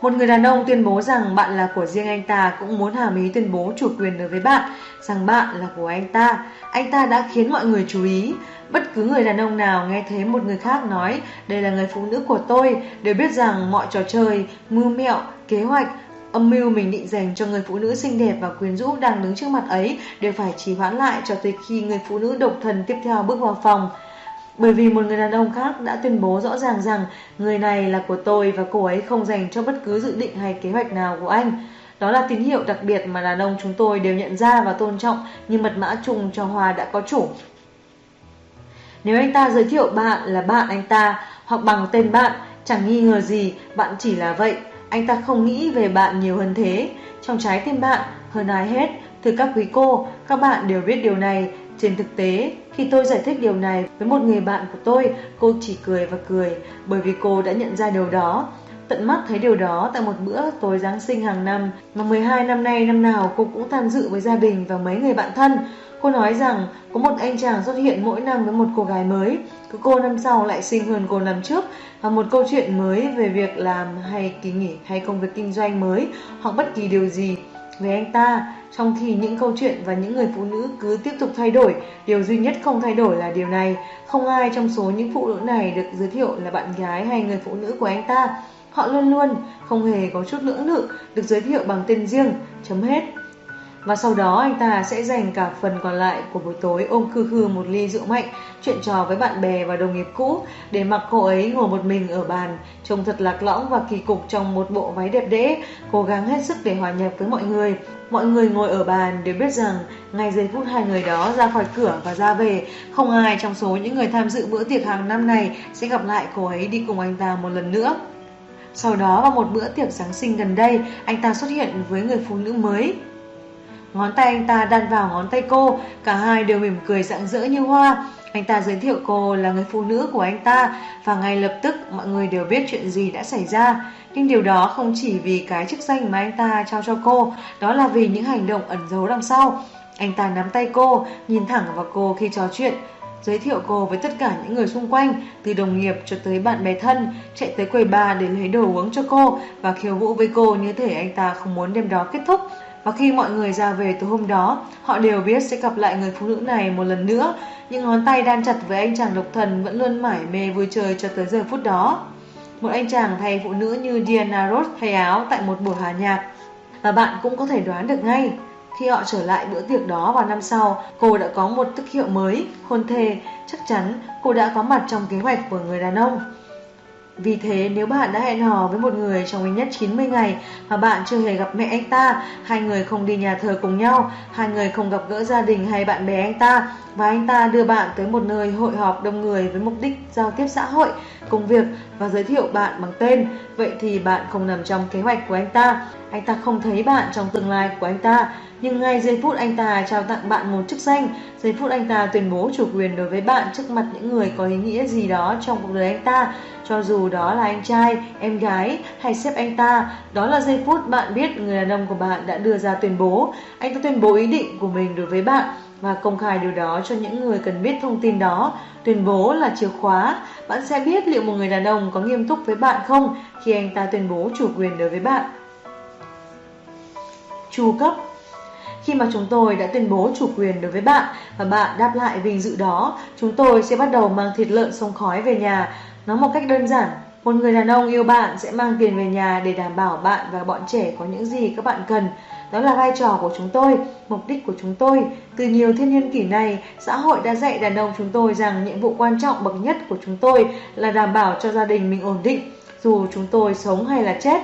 Speaker 1: Một người đàn ông tuyên bố rằng bạn là của riêng anh ta cũng muốn hàm ý tuyên bố chủ quyền đối với bạn, rằng bạn là của anh ta. Anh ta đã khiến mọi người chú ý. Bất cứ người đàn ông nào nghe thấy một người khác nói đây là người phụ nữ của tôi đều biết rằng mọi trò chơi, mưu mẹo, kế hoạch, âm mưu mình định dành cho người phụ nữ xinh đẹp và quyến rũ đang đứng trước mặt ấy đều phải trì hoãn lại cho tới khi người phụ nữ độc thần tiếp theo bước vào phòng. Bởi vì một người đàn ông khác đã tuyên bố rõ ràng rằng người này là của tôi và cô ấy không dành cho bất cứ dự định hay kế hoạch nào của anh. Đó là tín hiệu đặc biệt mà đàn ông chúng tôi đều nhận ra và tôn trọng như mật mã chung cho Hoa đã có chủ. Nếu anh ta giới thiệu bạn là bạn anh ta hoặc bằng tên bạn, chẳng nghi ngờ gì bạn chỉ là vậy. Anh ta không nghĩ về bạn nhiều hơn thế. Trong trái tim bạn, hơn ai hết, thưa các quý cô, các bạn đều biết điều này. Trên thực tế, khi tôi giải thích điều này với một người bạn của tôi, cô chỉ cười và cười bởi vì cô đã nhận ra điều đó. tận mắt thấy điều đó tại một bữa tối Giáng sinh hàng năm mà 12 năm nay năm nào cô cũng tham dự với gia đình và mấy người bạn thân. Cô nói rằng có một anh chàng xuất hiện mỗi năm với một cô gái mới, cứ cô năm sau lại xinh hơn cô năm trước và một câu chuyện mới về việc làm hay kỳ nghỉ hay công việc kinh doanh mới hoặc bất kỳ điều gì về anh ta trong khi những câu chuyện và những người phụ nữ cứ tiếp tục thay đổi, điều duy nhất không thay đổi là điều này. Không ai trong số những phụ nữ này được giới thiệu là bạn gái hay người phụ nữ của anh ta. Họ luôn luôn, không hề có chút lưỡng lự, được giới thiệu bằng tên riêng, chấm hết và sau đó anh ta sẽ dành cả phần còn lại của buổi tối ôm khư khư một ly rượu mạnh, chuyện trò với bạn bè và đồng nghiệp cũ, để mặc cô ấy ngồi một mình ở bàn, trông thật lạc lõng và kỳ cục trong một bộ váy đẹp đẽ, cố gắng hết sức để hòa nhập với mọi người. Mọi người ngồi ở bàn đều biết rằng ngay giây phút hai người đó ra khỏi cửa và ra về, không ai trong số những người tham dự bữa tiệc hàng năm này sẽ gặp lại cô ấy đi cùng anh ta một lần nữa. Sau đó vào một bữa tiệc Giáng sinh gần đây, anh ta xuất hiện với người phụ nữ mới. Ngón tay anh ta đan vào ngón tay cô, cả hai đều mỉm cười rạng rỡ như hoa. Anh ta giới thiệu cô là người phụ nữ của anh ta và ngay lập tức mọi người đều biết chuyện gì đã xảy ra. Nhưng điều đó không chỉ vì cái chức danh mà anh ta trao cho cô, đó là vì những hành động ẩn giấu đằng sau. Anh ta nắm tay cô, nhìn thẳng vào cô khi trò chuyện, giới thiệu cô với tất cả những người xung quanh, từ đồng nghiệp cho tới bạn bè thân, chạy tới quầy bar để lấy đồ uống cho cô và khiêu vũ với cô như thể anh ta không muốn đêm đó kết thúc. Và khi mọi người ra về từ hôm đó, họ đều biết sẽ gặp lại người phụ nữ này một lần nữa. nhưng ngón tay đan chặt với anh chàng độc thần vẫn luôn mải mê vui chơi cho tới giờ phút đó. Một anh chàng thay phụ nữ như Diana Ross thay áo tại một buổi hòa nhạc. Và bạn cũng có thể đoán được ngay, khi họ trở lại bữa tiệc đó vào năm sau, cô đã có một tức hiệu mới, hôn thề, chắc chắn cô đã có mặt trong kế hoạch của người đàn ông. Vì thế nếu bạn đã hẹn hò với một người trong ít nhất 90 ngày mà bạn chưa hề gặp mẹ anh ta, hai người không đi nhà thờ cùng nhau, hai người không gặp gỡ gia đình hay bạn bè anh ta và anh ta đưa bạn tới một nơi hội họp đông người với mục đích giao tiếp xã hội, công việc và giới thiệu bạn bằng tên, vậy thì bạn không nằm trong kế hoạch của anh ta. Anh ta không thấy bạn trong tương lai của anh ta, nhưng ngay giây phút anh ta trao tặng bạn một chức danh, giây phút anh ta tuyên bố chủ quyền đối với bạn trước mặt những người có ý nghĩa gì đó trong cuộc đời anh ta, cho dù đó là anh trai, em gái hay sếp anh ta, đó là giây phút bạn biết người đàn ông của bạn đã đưa ra tuyên bố. Anh ta tuyên bố ý định của mình đối với bạn và công khai điều đó cho những người cần biết thông tin đó. Tuyên bố là chìa khóa. Bạn sẽ biết liệu một người đàn ông có nghiêm túc với bạn không khi anh ta tuyên bố chủ quyền đối với bạn. Chu cấp khi mà chúng tôi đã tuyên bố chủ quyền đối với bạn và bạn đáp lại vinh dự đó, chúng tôi sẽ bắt đầu mang thịt lợn sông khói về nhà. Nói một cách đơn giản, một người đàn ông yêu bạn sẽ mang tiền về nhà để đảm bảo bạn và bọn trẻ có những gì các bạn cần. Đó là vai trò của chúng tôi, mục đích của chúng tôi. Từ nhiều thiên niên kỷ này, xã hội đã dạy đàn ông chúng tôi rằng nhiệm vụ quan trọng bậc nhất của chúng tôi là đảm bảo cho gia đình mình ổn định, dù chúng tôi sống hay là chết.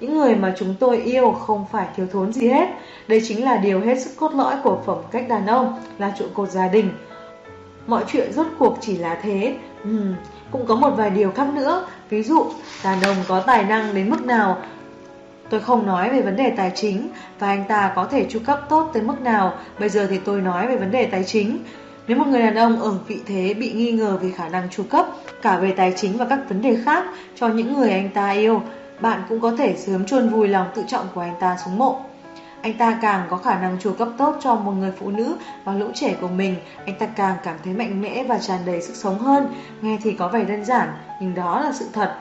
Speaker 1: Những người mà chúng tôi yêu không phải thiếu thốn gì hết. Đây chính là điều hết sức cốt lõi của phẩm cách đàn ông, là trụ cột gia đình. Mọi chuyện rốt cuộc chỉ là thế. Uhm, cũng có một vài điều khác nữa. Ví dụ, đàn ông có tài năng đến mức nào Tôi không nói về vấn đề tài chính và anh ta có thể chu cấp tốt tới mức nào, bây giờ thì tôi nói về vấn đề tài chính. Nếu một người đàn ông ở vị thế bị nghi ngờ về khả năng chu cấp, cả về tài chính và các vấn đề khác cho những người anh ta yêu, bạn cũng có thể sớm chôn vùi lòng tự trọng của anh ta xuống mộ. Anh ta càng có khả năng chu cấp tốt cho một người phụ nữ và lũ trẻ của mình, anh ta càng cảm thấy mạnh mẽ và tràn đầy sức sống hơn. Nghe thì có vẻ đơn giản, nhưng đó là sự thật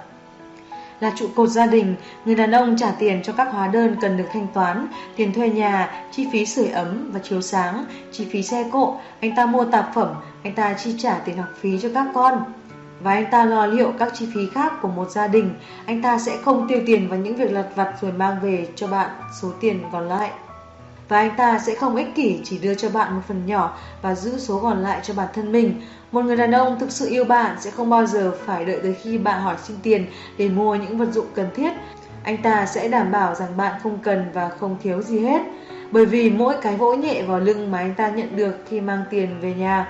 Speaker 1: là trụ cột gia đình, người đàn ông trả tiền cho các hóa đơn cần được thanh toán, tiền thuê nhà, chi phí sưởi ấm và chiếu sáng, chi phí xe cộ, anh ta mua tạp phẩm, anh ta chi trả tiền học phí cho các con. Và anh ta lo liệu các chi phí khác của một gia đình, anh ta sẽ không tiêu tiền vào những việc lặt vặt rồi mang về cho bạn số tiền còn lại. Và anh ta sẽ không ích kỷ, chỉ đưa cho bạn một phần nhỏ và giữ số còn lại cho bản thân mình. Một người đàn ông thực sự yêu bạn sẽ không bao giờ phải đợi tới khi bạn hỏi xin tiền để mua những vật dụng cần thiết. Anh ta sẽ đảm bảo rằng bạn không cần và không thiếu gì hết. Bởi vì mỗi cái vỗ nhẹ vào lưng mà anh ta nhận được khi mang tiền về nhà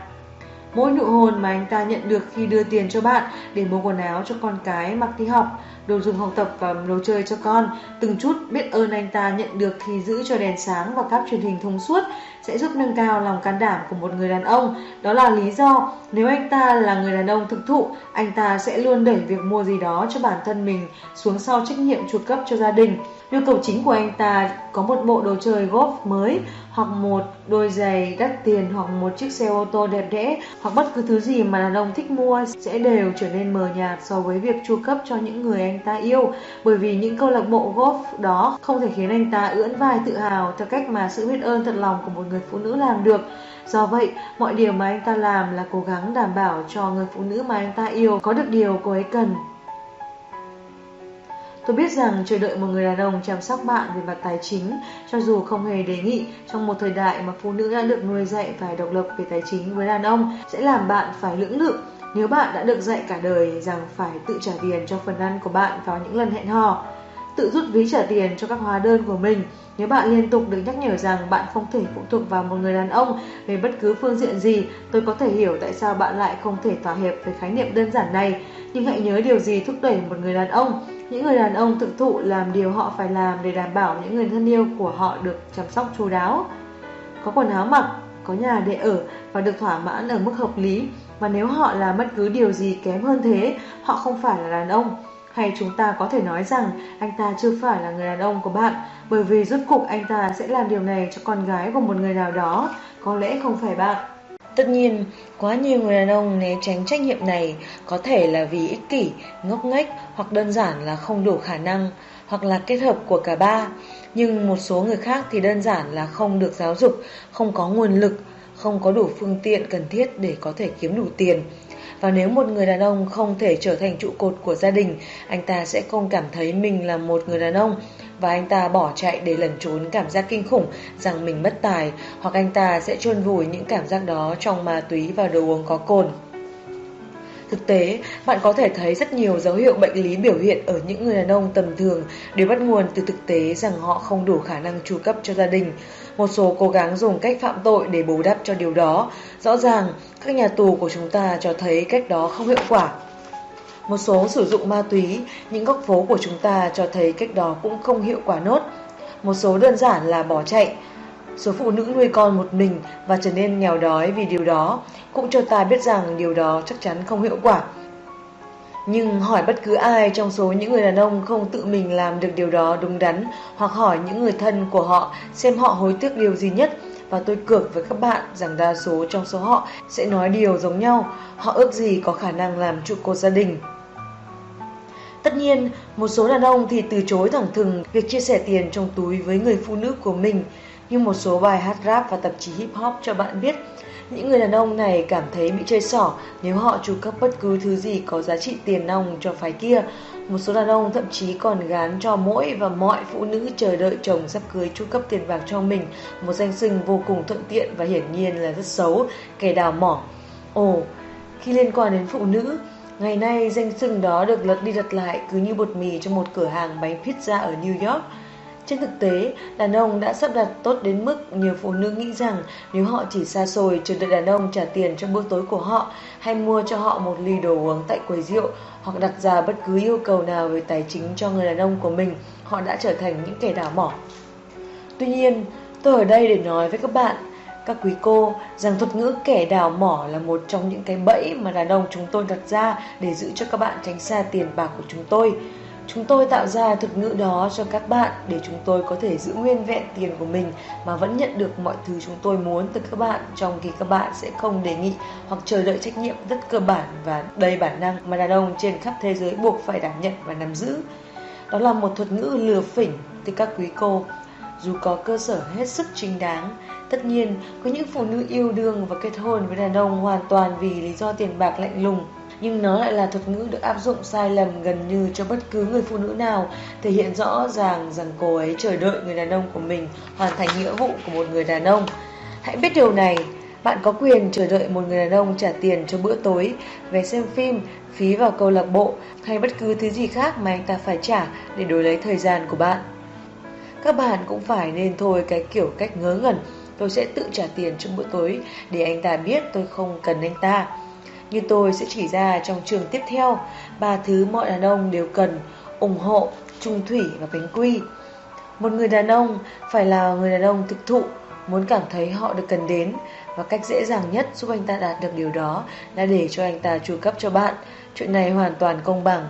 Speaker 1: Mỗi nụ hôn mà anh ta nhận được khi đưa tiền cho bạn để mua quần áo cho con cái mặc đi học, đồ dùng học tập và đồ chơi cho con, từng chút biết ơn anh ta nhận được khi giữ cho đèn sáng và các truyền hình thông suốt sẽ giúp nâng cao lòng can đảm của một người đàn ông. Đó là lý do nếu anh ta là người đàn ông thực thụ, anh ta sẽ luôn đẩy việc mua gì đó cho bản thân mình xuống sau trách nhiệm chu cấp cho gia đình. Nhu cầu chính của anh ta có một bộ đồ chơi golf mới hoặc một đôi giày đắt tiền hoặc một chiếc xe ô tô đẹp đẽ hoặc bất cứ thứ gì mà đàn ông thích mua sẽ đều trở nên mờ nhạt so với việc chu cấp cho những người anh ta yêu bởi vì những câu lạc bộ golf đó không thể khiến anh ta ưỡn vai tự hào theo cách mà sự biết ơn thật lòng của một người phụ nữ làm được. Do vậy, mọi điều mà anh ta làm là cố gắng đảm bảo cho người phụ nữ mà anh ta yêu có được điều cô ấy cần. Tôi biết rằng chờ đợi một người đàn ông chăm sóc bạn về mặt tài chính, cho dù không hề đề nghị trong một thời đại mà phụ nữ đã được nuôi dạy phải độc lập về tài chính với đàn ông sẽ làm bạn phải lưỡng lự nếu bạn đã được dạy cả đời rằng phải tự trả tiền cho phần ăn của bạn vào những lần hẹn hò tự rút ví trả tiền cho các hóa đơn của mình. Nếu bạn liên tục được nhắc nhở rằng bạn không thể phụ thuộc vào một người đàn ông về bất cứ phương diện gì, tôi có thể hiểu tại sao bạn lại không thể thỏa hiệp với khái niệm đơn giản này. Nhưng hãy nhớ điều gì thúc đẩy một người đàn ông. Những người đàn ông thực thụ làm điều họ phải làm để đảm bảo những người thân yêu của họ được chăm sóc chú đáo. Có quần áo mặc, có nhà để ở và được thỏa mãn ở mức hợp lý. Và nếu họ làm bất cứ điều gì kém hơn thế, họ không phải là đàn ông. Hay chúng ta có thể nói rằng anh ta chưa phải là người đàn ông của bạn bởi vì rốt cuộc anh ta sẽ làm điều này cho con gái của một người nào đó, có lẽ không phải bạn. Tất nhiên, quá nhiều người đàn ông né tránh trách nhiệm này có thể là vì ích kỷ, ngốc nghếch hoặc đơn giản là không đủ khả năng hoặc là kết hợp của cả ba. Nhưng một số người khác thì đơn giản là không được giáo dục, không có nguồn lực, không có đủ phương tiện cần thiết để có thể kiếm đủ tiền. Và nếu một người đàn ông không thể trở thành trụ cột của gia đình, anh ta sẽ không cảm thấy mình là một người đàn ông và anh ta bỏ chạy để lẩn trốn cảm giác kinh khủng rằng mình mất tài hoặc anh ta sẽ chôn vùi những cảm giác đó trong ma túy và đồ uống có cồn. Thực tế, bạn có thể thấy rất nhiều dấu hiệu bệnh lý biểu hiện ở những người đàn ông tầm thường đều bắt nguồn từ thực tế rằng họ không đủ khả năng chu cấp cho gia đình. Một số cố gắng dùng cách phạm tội để bù đắp cho điều đó. Rõ ràng, các nhà tù của chúng ta cho thấy cách đó không hiệu quả. Một số sử dụng ma túy, những góc phố của chúng ta cho thấy cách đó cũng không hiệu quả nốt. Một số đơn giản là bỏ chạy. Số phụ nữ nuôi con một mình và trở nên nghèo đói vì điều đó cũng cho ta biết rằng điều đó chắc chắn không hiệu quả. Nhưng hỏi bất cứ ai trong số những người đàn ông không tự mình làm được điều đó đúng đắn hoặc hỏi những người thân của họ xem họ hối tiếc điều gì nhất và tôi cược với các bạn rằng đa số trong số họ sẽ nói điều giống nhau, họ ước gì có khả năng làm trụ cột gia đình. Tất nhiên, một số đàn ông thì từ chối thẳng thừng việc chia sẻ tiền trong túi với người phụ nữ của mình, như một số bài hát rap và tạp chí hip hop cho bạn biết những người đàn ông này cảm thấy bị chơi xỏ nếu họ chu cấp bất cứ thứ gì có giá trị tiền nong cho phái kia. Một số đàn ông thậm chí còn gán cho mỗi và mọi phụ nữ chờ đợi chồng sắp cưới chu cấp tiền bạc cho mình, một danh xưng vô cùng thuận tiện và hiển nhiên là rất xấu, kẻ đào mỏ. Ồ, khi liên quan đến phụ nữ, ngày nay danh xưng đó được lật đi lật lại cứ như bột mì trong một cửa hàng bánh pizza ở New York. Trên thực tế, đàn ông đã sắp đặt tốt đến mức nhiều phụ nữ nghĩ rằng nếu họ chỉ xa xôi chờ đợi đàn ông trả tiền cho bữa tối của họ hay mua cho họ một ly đồ uống tại quầy rượu hoặc đặt ra bất cứ yêu cầu nào về tài chính cho người đàn ông của mình, họ đã trở thành những kẻ đảo mỏ. Tuy nhiên, tôi ở đây để nói với các bạn, các quý cô, rằng thuật ngữ kẻ đào mỏ là một trong những cái bẫy mà đàn ông chúng tôi đặt ra để giữ cho các bạn tránh xa tiền bạc của chúng tôi. Chúng tôi tạo ra thuật ngữ đó cho các bạn để chúng tôi có thể giữ nguyên vẹn tiền của mình mà vẫn nhận được mọi thứ chúng tôi muốn từ các bạn trong khi các bạn sẽ không đề nghị hoặc chờ đợi trách nhiệm rất cơ bản và đầy bản năng mà đàn ông trên khắp thế giới buộc phải đảm nhận và nắm giữ. Đó là một thuật ngữ lừa phỉnh từ các quý cô dù có cơ sở hết sức chính đáng. Tất nhiên, có những phụ nữ yêu đương và kết hôn với đàn ông hoàn toàn vì lý do tiền bạc lạnh lùng nhưng nó lại là thuật ngữ được áp dụng sai lầm gần như cho bất cứ người phụ nữ nào, thể hiện rõ ràng rằng cô ấy chờ đợi người đàn ông của mình hoàn thành nghĩa vụ của một người đàn ông. Hãy biết điều này, bạn có quyền chờ đợi một người đàn ông trả tiền cho bữa tối, về xem phim, phí vào câu lạc bộ hay bất cứ thứ gì khác mà anh ta phải trả để đổi lấy thời gian của bạn. Các bạn cũng phải nên thôi cái kiểu cách ngớ ngẩn tôi sẽ tự trả tiền cho bữa tối để anh ta biết tôi không cần anh ta. Như tôi sẽ chỉ ra trong trường tiếp theo, ba thứ mọi đàn ông đều cần, ủng hộ, trung thủy và bánh quy. Một người đàn ông phải là người đàn ông thực thụ, muốn cảm thấy họ được cần đến và cách dễ dàng nhất giúp anh ta đạt được điều đó là để cho anh ta chu cấp cho bạn. Chuyện này hoàn toàn công bằng.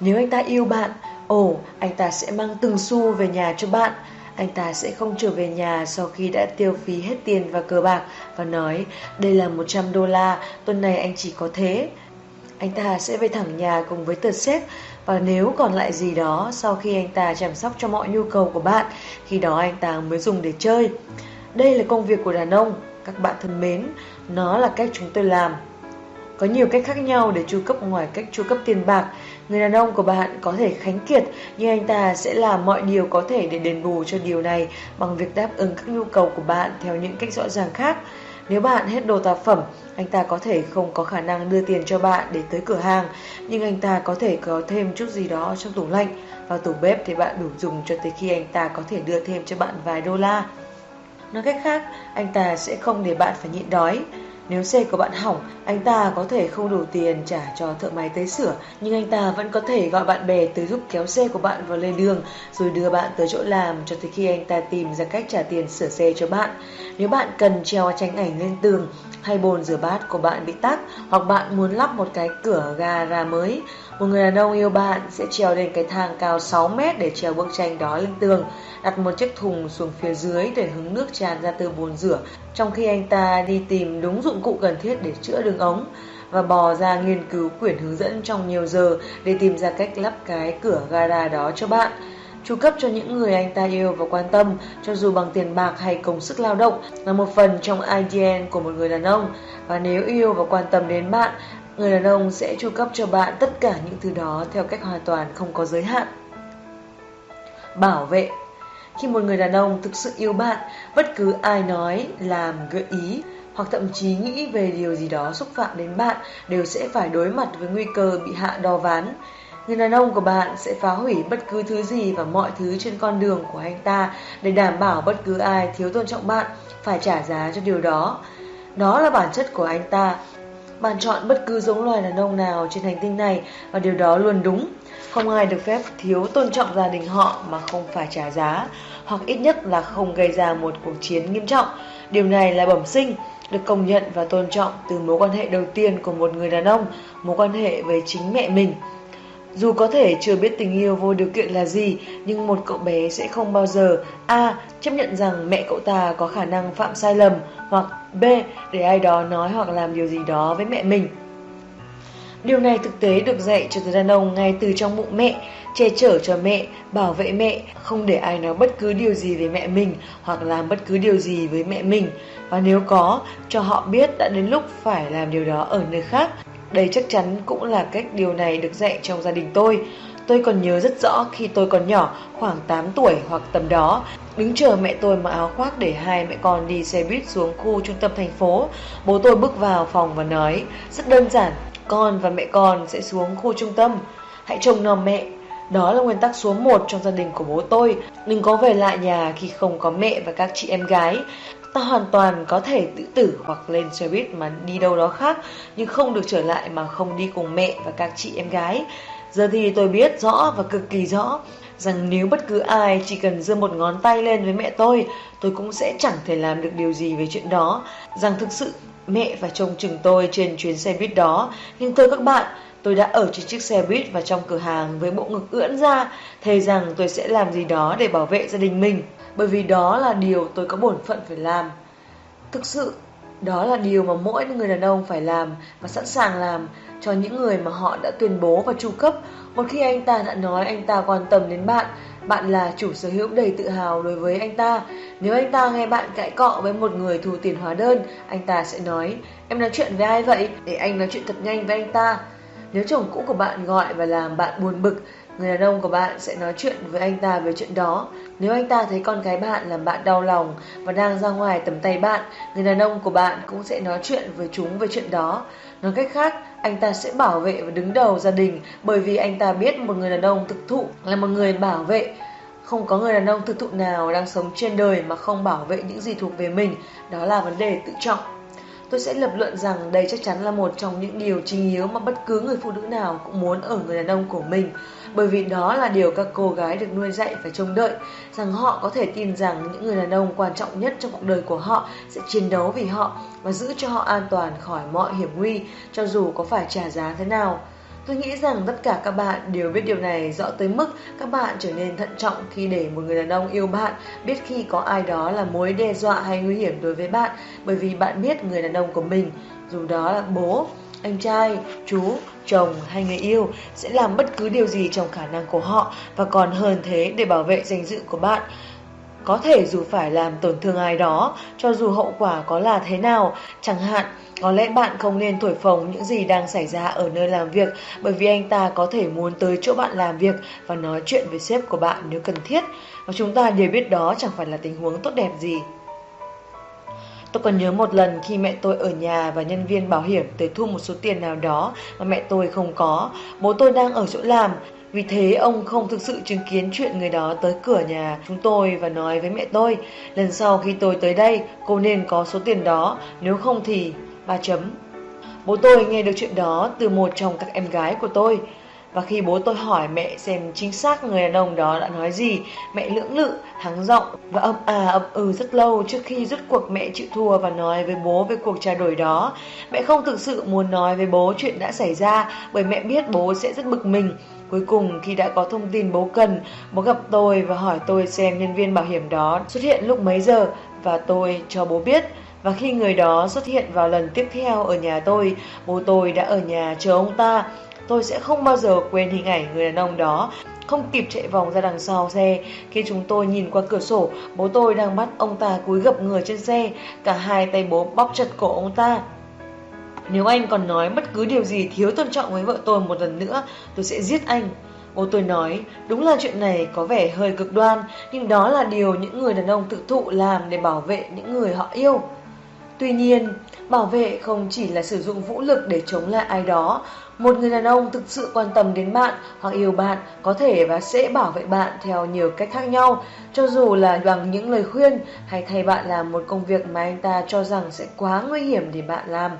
Speaker 1: Nếu anh ta yêu bạn, ồ, anh ta sẽ mang từng xu về nhà cho bạn. Anh ta sẽ không trở về nhà sau khi đã tiêu phí hết tiền và cờ bạc và nói đây là 100 đô la, tuần này anh chỉ có thế. Anh ta sẽ về thẳng nhà cùng với tờ xếp và nếu còn lại gì đó sau khi anh ta chăm sóc cho mọi nhu cầu của bạn, khi đó anh ta mới dùng để chơi. Đây là công việc của đàn ông, các bạn thân mến, nó là cách chúng tôi làm. Có nhiều cách khác nhau để chu cấp ngoài cách chu cấp tiền bạc. Người đàn ông của bạn có thể khánh kiệt, nhưng anh ta sẽ làm mọi điều có thể để đền bù cho điều này bằng việc đáp ứng các nhu cầu của bạn theo những cách rõ ràng khác. Nếu bạn hết đồ tạp phẩm, anh ta có thể không có khả năng đưa tiền cho bạn để tới cửa hàng, nhưng anh ta có thể có thêm chút gì đó trong tủ lạnh. và tủ bếp thì bạn đủ dùng cho tới khi anh ta có thể đưa thêm cho bạn vài đô la. Nói cách khác, anh ta sẽ không để bạn phải nhịn đói. Nếu xe của bạn hỏng, anh ta có thể không đủ tiền trả cho thợ máy tới sửa, nhưng anh ta vẫn có thể gọi bạn bè tới giúp kéo xe của bạn vào lề đường, rồi đưa bạn tới chỗ làm cho tới khi anh ta tìm ra cách trả tiền sửa xe cho bạn. Nếu bạn cần treo tranh ảnh lên tường, hay bồn rửa bát của bạn bị tắc, hoặc bạn muốn lắp một cái cửa gara mới, một người đàn ông yêu bạn sẽ trèo lên cái thang cao 6 mét để trèo bức tranh đó lên tường, đặt một chiếc thùng xuống phía dưới để hứng nước tràn ra từ bồn rửa, trong khi anh ta đi tìm đúng dụng cụ cần thiết để chữa đường ống và bò ra nghiên cứu quyển hướng dẫn trong nhiều giờ để tìm ra cách lắp cái cửa gara đó cho bạn. Chu cấp cho những người anh ta yêu và quan tâm, cho dù bằng tiền bạc hay công sức lao động, là một phần trong IDN của một người đàn ông. Và nếu yêu và quan tâm đến bạn, người đàn ông sẽ chu cấp cho bạn tất cả những thứ đó theo cách hoàn toàn không có giới hạn. Bảo vệ Khi một người đàn ông thực sự yêu bạn, bất cứ ai nói, làm, gợi ý hoặc thậm chí nghĩ về điều gì đó xúc phạm đến bạn đều sẽ phải đối mặt với nguy cơ bị hạ đo ván. Người đàn ông của bạn sẽ phá hủy bất cứ thứ gì và mọi thứ trên con đường của anh ta để đảm bảo bất cứ ai thiếu tôn trọng bạn phải trả giá cho điều đó. Đó là bản chất của anh ta. Bạn chọn bất cứ giống loài đàn ông nào trên hành tinh này và điều đó luôn đúng. Không ai được phép thiếu tôn trọng gia đình họ mà không phải trả giá, hoặc ít nhất là không gây ra một cuộc chiến nghiêm trọng. Điều này là bẩm sinh, được công nhận và tôn trọng từ mối quan hệ đầu tiên của một người đàn ông, mối quan hệ với chính mẹ mình. Dù có thể chưa biết tình yêu vô điều kiện là gì, nhưng một cậu bé sẽ không bao giờ A. Chấp nhận rằng mẹ cậu ta có khả năng phạm sai lầm hoặc B. Để ai đó nói hoặc làm điều gì đó với mẹ mình. Điều này thực tế được dạy cho đàn ông ngay từ trong bụng mẹ, che chở cho mẹ, bảo vệ mẹ, không để ai nói bất cứ điều gì về mẹ mình hoặc làm bất cứ điều gì với mẹ mình. Và nếu có, cho họ biết đã đến lúc phải làm điều đó ở nơi khác đây chắc chắn cũng là cách điều này được dạy trong gia đình tôi. Tôi còn nhớ rất rõ khi tôi còn nhỏ, khoảng 8 tuổi hoặc tầm đó, đứng chờ mẹ tôi mặc áo khoác để hai mẹ con đi xe buýt xuống khu trung tâm thành phố. Bố tôi bước vào phòng và nói, rất đơn giản, con và mẹ con sẽ xuống khu trung tâm. Hãy trông nom mẹ. Đó là nguyên tắc số 1 trong gia đình của bố tôi. Đừng có về lại nhà khi không có mẹ và các chị em gái. Ta hoàn toàn có thể tự tử hoặc lên xe buýt mà đi đâu đó khác, nhưng không được trở lại mà không đi cùng mẹ và các chị em gái. Giờ thì tôi biết rõ và cực kỳ rõ rằng nếu bất cứ ai chỉ cần giơ một ngón tay lên với mẹ tôi, tôi cũng sẽ chẳng thể làm được điều gì về chuyện đó. Rằng thực sự mẹ và chồng chừng tôi trên chuyến xe buýt đó. Nhưng thưa các bạn, tôi đã ở trên chiếc xe buýt và trong cửa hàng với bộ ngực ưỡn ra, thề rằng tôi sẽ làm gì đó để bảo vệ gia đình mình bởi vì đó là điều tôi có bổn phận phải làm. Thực sự, đó là điều mà mỗi người đàn ông phải làm và sẵn sàng làm cho những người mà họ đã tuyên bố và chu cấp. Một khi anh ta đã nói anh ta quan tâm đến bạn, bạn là chủ sở hữu đầy tự hào đối với anh ta. Nếu anh ta nghe bạn cãi cọ với một người thu tiền hóa đơn, anh ta sẽ nói, em nói chuyện với ai vậy? Để anh nói chuyện thật nhanh với anh ta. Nếu chồng cũ của bạn gọi và làm bạn buồn bực, người đàn ông của bạn sẽ nói chuyện với anh ta về chuyện đó. Nếu anh ta thấy con gái bạn làm bạn đau lòng và đang ra ngoài tầm tay bạn, người đàn ông của bạn cũng sẽ nói chuyện với chúng về chuyện đó. Nói cách khác, anh ta sẽ bảo vệ và đứng đầu gia đình bởi vì anh ta biết một người đàn ông thực thụ là một người bảo vệ Không có người đàn ông thực thụ nào đang sống trên đời mà không bảo vệ những gì thuộc về mình, đó là vấn đề tự trọng. Tôi sẽ lập luận rằng đây chắc chắn là một trong những điều chính yếu mà bất cứ người phụ nữ nào cũng muốn ở người đàn ông của mình, bởi vì đó là điều các cô gái được nuôi dạy phải trông đợi, rằng họ có thể tin rằng những người đàn ông quan trọng nhất trong cuộc đời của họ sẽ chiến đấu vì họ và giữ cho họ an toàn khỏi mọi hiểm nguy, cho dù có phải trả giá thế nào. Tôi nghĩ rằng tất cả các bạn đều biết điều này rõ tới mức các bạn trở nên thận trọng khi để một người đàn ông yêu bạn, biết khi có ai đó là mối đe dọa hay nguy hiểm đối với bạn, bởi vì bạn biết người đàn ông của mình, dù đó là bố, anh trai, chú, chồng hay người yêu sẽ làm bất cứ điều gì trong khả năng của họ và còn hơn thế để bảo vệ danh dự của bạn. Có thể dù phải làm tổn thương ai đó, cho dù hậu quả có là thế nào, chẳng hạn có lẽ bạn không nên thổi phồng những gì đang xảy ra ở nơi làm việc bởi vì anh ta có thể muốn tới chỗ bạn làm việc và nói chuyện với sếp của bạn nếu cần thiết. Và chúng ta đều biết đó chẳng phải là tình huống tốt đẹp gì. Tôi còn nhớ một lần khi mẹ tôi ở nhà và nhân viên bảo hiểm tới thu một số tiền nào đó mà mẹ tôi không có. Bố tôi đang ở chỗ làm, vì thế ông không thực sự chứng kiến chuyện người đó tới cửa nhà chúng tôi và nói với mẹ tôi Lần sau khi tôi tới đây cô nên có số tiền đó. Nếu không thì ba chấm. Bố tôi nghe được chuyện đó từ một trong các em gái của tôi và khi bố tôi hỏi mẹ xem chính xác người đàn ông đó đã nói gì, mẹ lưỡng lự, hắng giọng và âm à âm ừ rất lâu trước khi rút cuộc mẹ chịu thua và nói với bố về cuộc trao đổi đó. Mẹ không thực sự muốn nói với bố chuyện đã xảy ra bởi mẹ biết bố sẽ rất bực mình. Cuối cùng khi đã có thông tin bố cần, bố gặp tôi và hỏi tôi xem nhân viên bảo hiểm đó xuất hiện lúc mấy giờ và tôi cho bố biết. Và khi người đó xuất hiện vào lần tiếp theo ở nhà tôi, bố tôi đã ở nhà chờ ông ta. Tôi sẽ không bao giờ quên hình ảnh người đàn ông đó không kịp chạy vòng ra đằng sau xe. Khi chúng tôi nhìn qua cửa sổ, bố tôi đang bắt ông ta cúi gập người trên xe, cả hai tay bố bóp chặt cổ ông ta. Nếu anh còn nói bất cứ điều gì thiếu tôn trọng với vợ tôi một lần nữa, tôi sẽ giết anh. Bố tôi nói, đúng là chuyện này có vẻ hơi cực đoan, nhưng đó là điều những người đàn ông tự thụ làm để bảo vệ những người họ yêu. Tuy nhiên, bảo vệ không chỉ là sử dụng vũ lực để chống lại ai đó. Một người đàn ông thực sự quan tâm đến bạn hoặc yêu bạn có thể và sẽ bảo vệ bạn theo nhiều cách khác nhau, cho dù là bằng những lời khuyên hay thay bạn làm một công việc mà anh ta cho rằng sẽ quá nguy hiểm để bạn làm.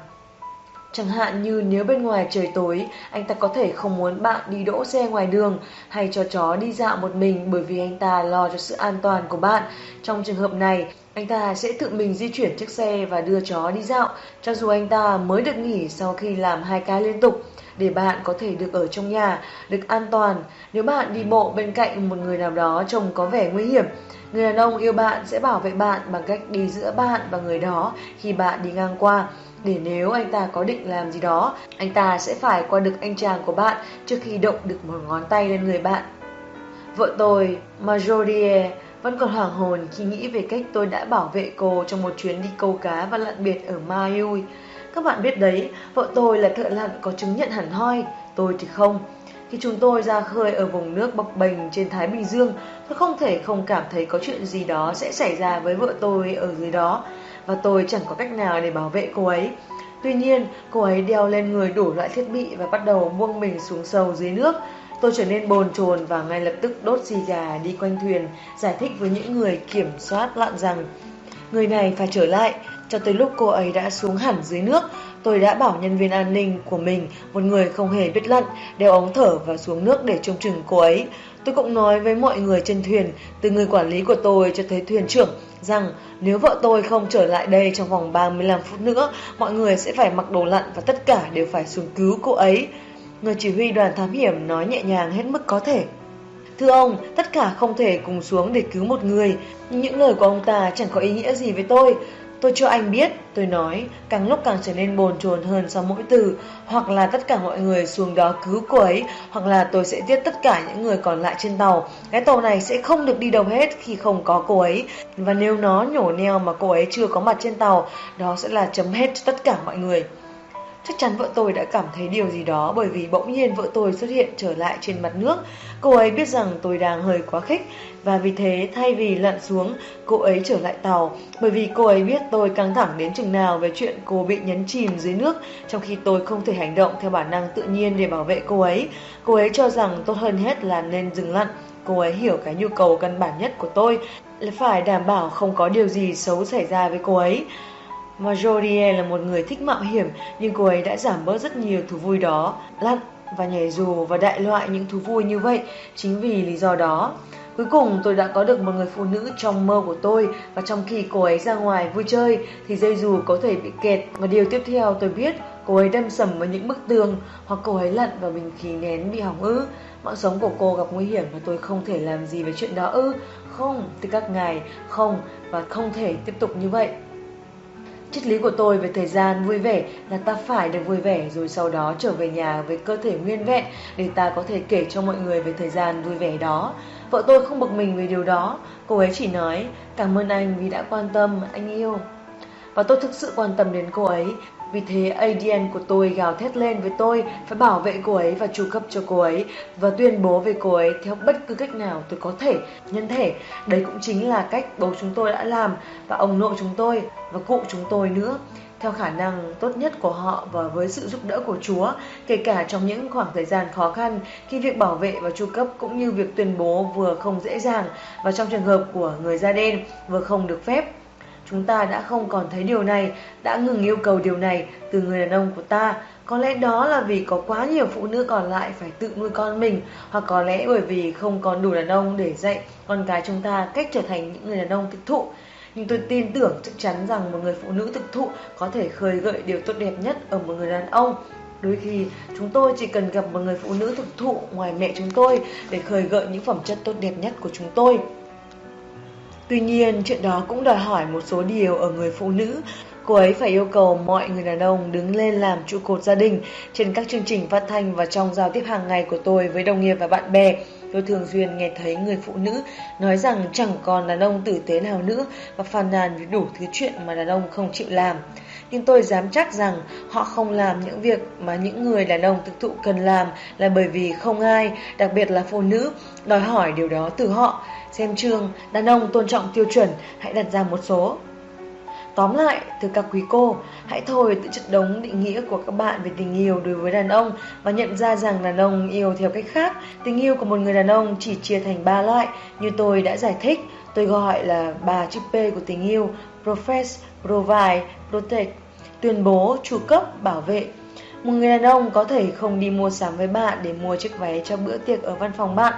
Speaker 1: Chẳng hạn như nếu bên ngoài trời tối, anh ta có thể không muốn bạn đi đỗ xe ngoài đường hay cho chó đi dạo một mình bởi vì anh ta lo cho sự an toàn của bạn. Trong trường hợp này, anh ta sẽ tự mình di chuyển chiếc xe và đưa chó đi dạo, cho dù anh ta mới được nghỉ sau khi làm hai ca liên tục, để bạn có thể được ở trong nhà, được an toàn. Nếu bạn đi bộ bên cạnh một người nào đó trông có vẻ nguy hiểm, người đàn ông yêu bạn sẽ bảo vệ bạn bằng cách đi giữa bạn và người đó khi bạn đi ngang qua. Để nếu anh ta có định làm gì đó, anh ta sẽ phải qua được anh chàng của bạn trước khi động được một ngón tay lên người bạn. Vợ tôi, Marjorie, vẫn còn hoảng hồn khi nghĩ về cách tôi đã bảo vệ cô trong một chuyến đi câu cá và lặn biệt ở Maui. Các bạn biết đấy, vợ tôi là thợ lặn có chứng nhận hẳn hoi, tôi thì không. Khi chúng tôi ra khơi ở vùng nước bập bềnh trên Thái Bình Dương, tôi không thể không cảm thấy có chuyện gì đó sẽ xảy ra với vợ tôi ở dưới đó, và tôi chẳng có cách nào để bảo vệ cô ấy. Tuy nhiên, cô ấy đeo lên người đủ loại thiết bị và bắt đầu buông mình xuống sâu dưới nước. Tôi trở nên bồn chồn và ngay lập tức đốt xì gà đi quanh thuyền, giải thích với những người kiểm soát lặn rằng người này phải trở lại. Cho tới lúc cô ấy đã xuống hẳn dưới nước, tôi đã bảo nhân viên an ninh của mình, một người không hề biết lặn, đeo ống thở và xuống nước để trông chừng cô ấy. Tôi cũng nói với mọi người trên thuyền, từ người quản lý của tôi cho tới thuyền trưởng, rằng nếu vợ tôi không trở lại đây trong vòng 35 phút nữa, mọi người sẽ phải mặc đồ lặn và tất cả đều phải xuống cứu cô ấy. Người chỉ huy đoàn thám hiểm nói nhẹ nhàng hết mức có thể. Thưa ông, tất cả không thể cùng xuống để cứu một người, những lời của ông ta chẳng có ý nghĩa gì với tôi. Tôi cho anh biết, tôi nói, càng lúc càng trở nên bồn chồn hơn sau mỗi từ, hoặc là tất cả mọi người xuống đó cứu cô ấy, hoặc là tôi sẽ giết tất cả những người còn lại trên tàu. Cái tàu này sẽ không được đi đâu hết khi không có cô ấy, và nếu nó nhổ neo mà cô ấy chưa có mặt trên tàu, đó sẽ là chấm hết cho tất cả mọi người. Chắc chắn vợ tôi đã cảm thấy điều gì đó bởi vì bỗng nhiên vợ tôi xuất hiện trở lại trên mặt nước. Cô ấy biết rằng tôi đang hơi quá khích và vì thế thay vì lặn xuống, cô ấy trở lại tàu bởi vì cô ấy biết tôi căng thẳng đến chừng nào về chuyện cô bị nhấn chìm dưới nước trong khi tôi không thể hành động theo bản năng tự nhiên để bảo vệ cô ấy. Cô ấy cho rằng tốt hơn hết là nên dừng lặn. Cô ấy hiểu cái nhu cầu căn bản nhất của tôi là phải đảm bảo không có điều gì xấu xảy ra với cô ấy. Marjorie là một người thích mạo hiểm nhưng cô ấy đã giảm bớt rất nhiều thú vui đó. Lặn và nhảy dù và đại loại những thú vui như vậy chính vì lý do đó. Cuối cùng tôi đã có được một người phụ nữ trong mơ của tôi và trong khi cô ấy ra ngoài vui chơi thì dây dù có thể bị kẹt và điều tiếp theo tôi biết cô ấy đâm sầm vào những bức tường hoặc cô ấy lặn vào bình khí nén bị hỏng ư. Mạng sống của cô gặp nguy hiểm và tôi không thể làm gì về chuyện đó ư. Không, từ các ngài, không và không thể tiếp tục như vậy. Triết lý của tôi về thời gian vui vẻ là ta phải được vui vẻ rồi sau đó trở về nhà với cơ thể nguyên vẹn để ta có thể kể cho mọi người về thời gian vui vẻ đó. Vợ tôi không bực mình về điều đó, cô ấy chỉ nói cảm ơn anh vì đã quan tâm, anh yêu. Và tôi thực sự quan tâm đến cô ấy vì thế ADN của tôi gào thét lên với tôi phải bảo vệ cô ấy và chu cấp cho cô ấy và tuyên bố về cô ấy theo bất cứ cách nào tôi có thể, nhân thể. Đấy cũng chính là cách bố chúng tôi đã làm và ông nội chúng tôi và cụ chúng tôi nữa theo khả năng tốt nhất của họ và với sự giúp đỡ của Chúa, kể cả trong những khoảng thời gian khó khăn khi việc bảo vệ và chu cấp cũng như việc tuyên bố vừa không dễ dàng và trong trường hợp của người da đen vừa không được phép. Chúng ta đã không còn thấy điều này, đã ngừng yêu cầu điều này từ người đàn ông của ta. Có lẽ đó là vì có quá nhiều phụ nữ còn lại phải tự nuôi con mình, hoặc có lẽ bởi vì không còn đủ đàn ông để dạy con cái chúng ta cách trở thành những người đàn ông thực thụ. Nhưng tôi tin tưởng chắc chắn rằng một người phụ nữ thực thụ có thể khơi gợi điều tốt đẹp nhất ở một người đàn ông. Đôi khi chúng tôi chỉ cần gặp một người phụ nữ thực thụ ngoài mẹ chúng tôi để khơi gợi những phẩm chất tốt đẹp nhất của chúng tôi. Tuy nhiên, chuyện đó cũng đòi hỏi một số điều ở người phụ nữ. Cô ấy phải yêu cầu mọi người đàn ông đứng lên làm trụ cột gia đình trên các chương trình phát thanh và trong giao tiếp hàng ngày của tôi với đồng nghiệp và bạn bè. Tôi thường xuyên nghe thấy người phụ nữ nói rằng chẳng còn đàn ông tử tế nào nữa và phàn nàn với đủ thứ chuyện mà đàn ông không chịu làm. Nhưng tôi dám chắc rằng họ không làm những việc mà những người đàn ông thực thụ cần làm là bởi vì không ai, đặc biệt là phụ nữ, đòi hỏi điều đó từ họ. Xem chương, đàn ông tôn trọng tiêu chuẩn, hãy đặt ra một số. Tóm lại, thưa các quý cô, hãy thôi tự chất đống định nghĩa của các bạn về tình yêu đối với đàn ông và nhận ra rằng đàn ông yêu theo cách khác. Tình yêu của một người đàn ông chỉ chia thành ba loại như tôi đã giải thích. Tôi gọi là ba chữ P của tình yêu, profess, provide, protect, tuyên bố, chu cấp, bảo vệ. Một người đàn ông có thể không đi mua sắm với bạn để mua chiếc váy cho bữa tiệc ở văn phòng bạn,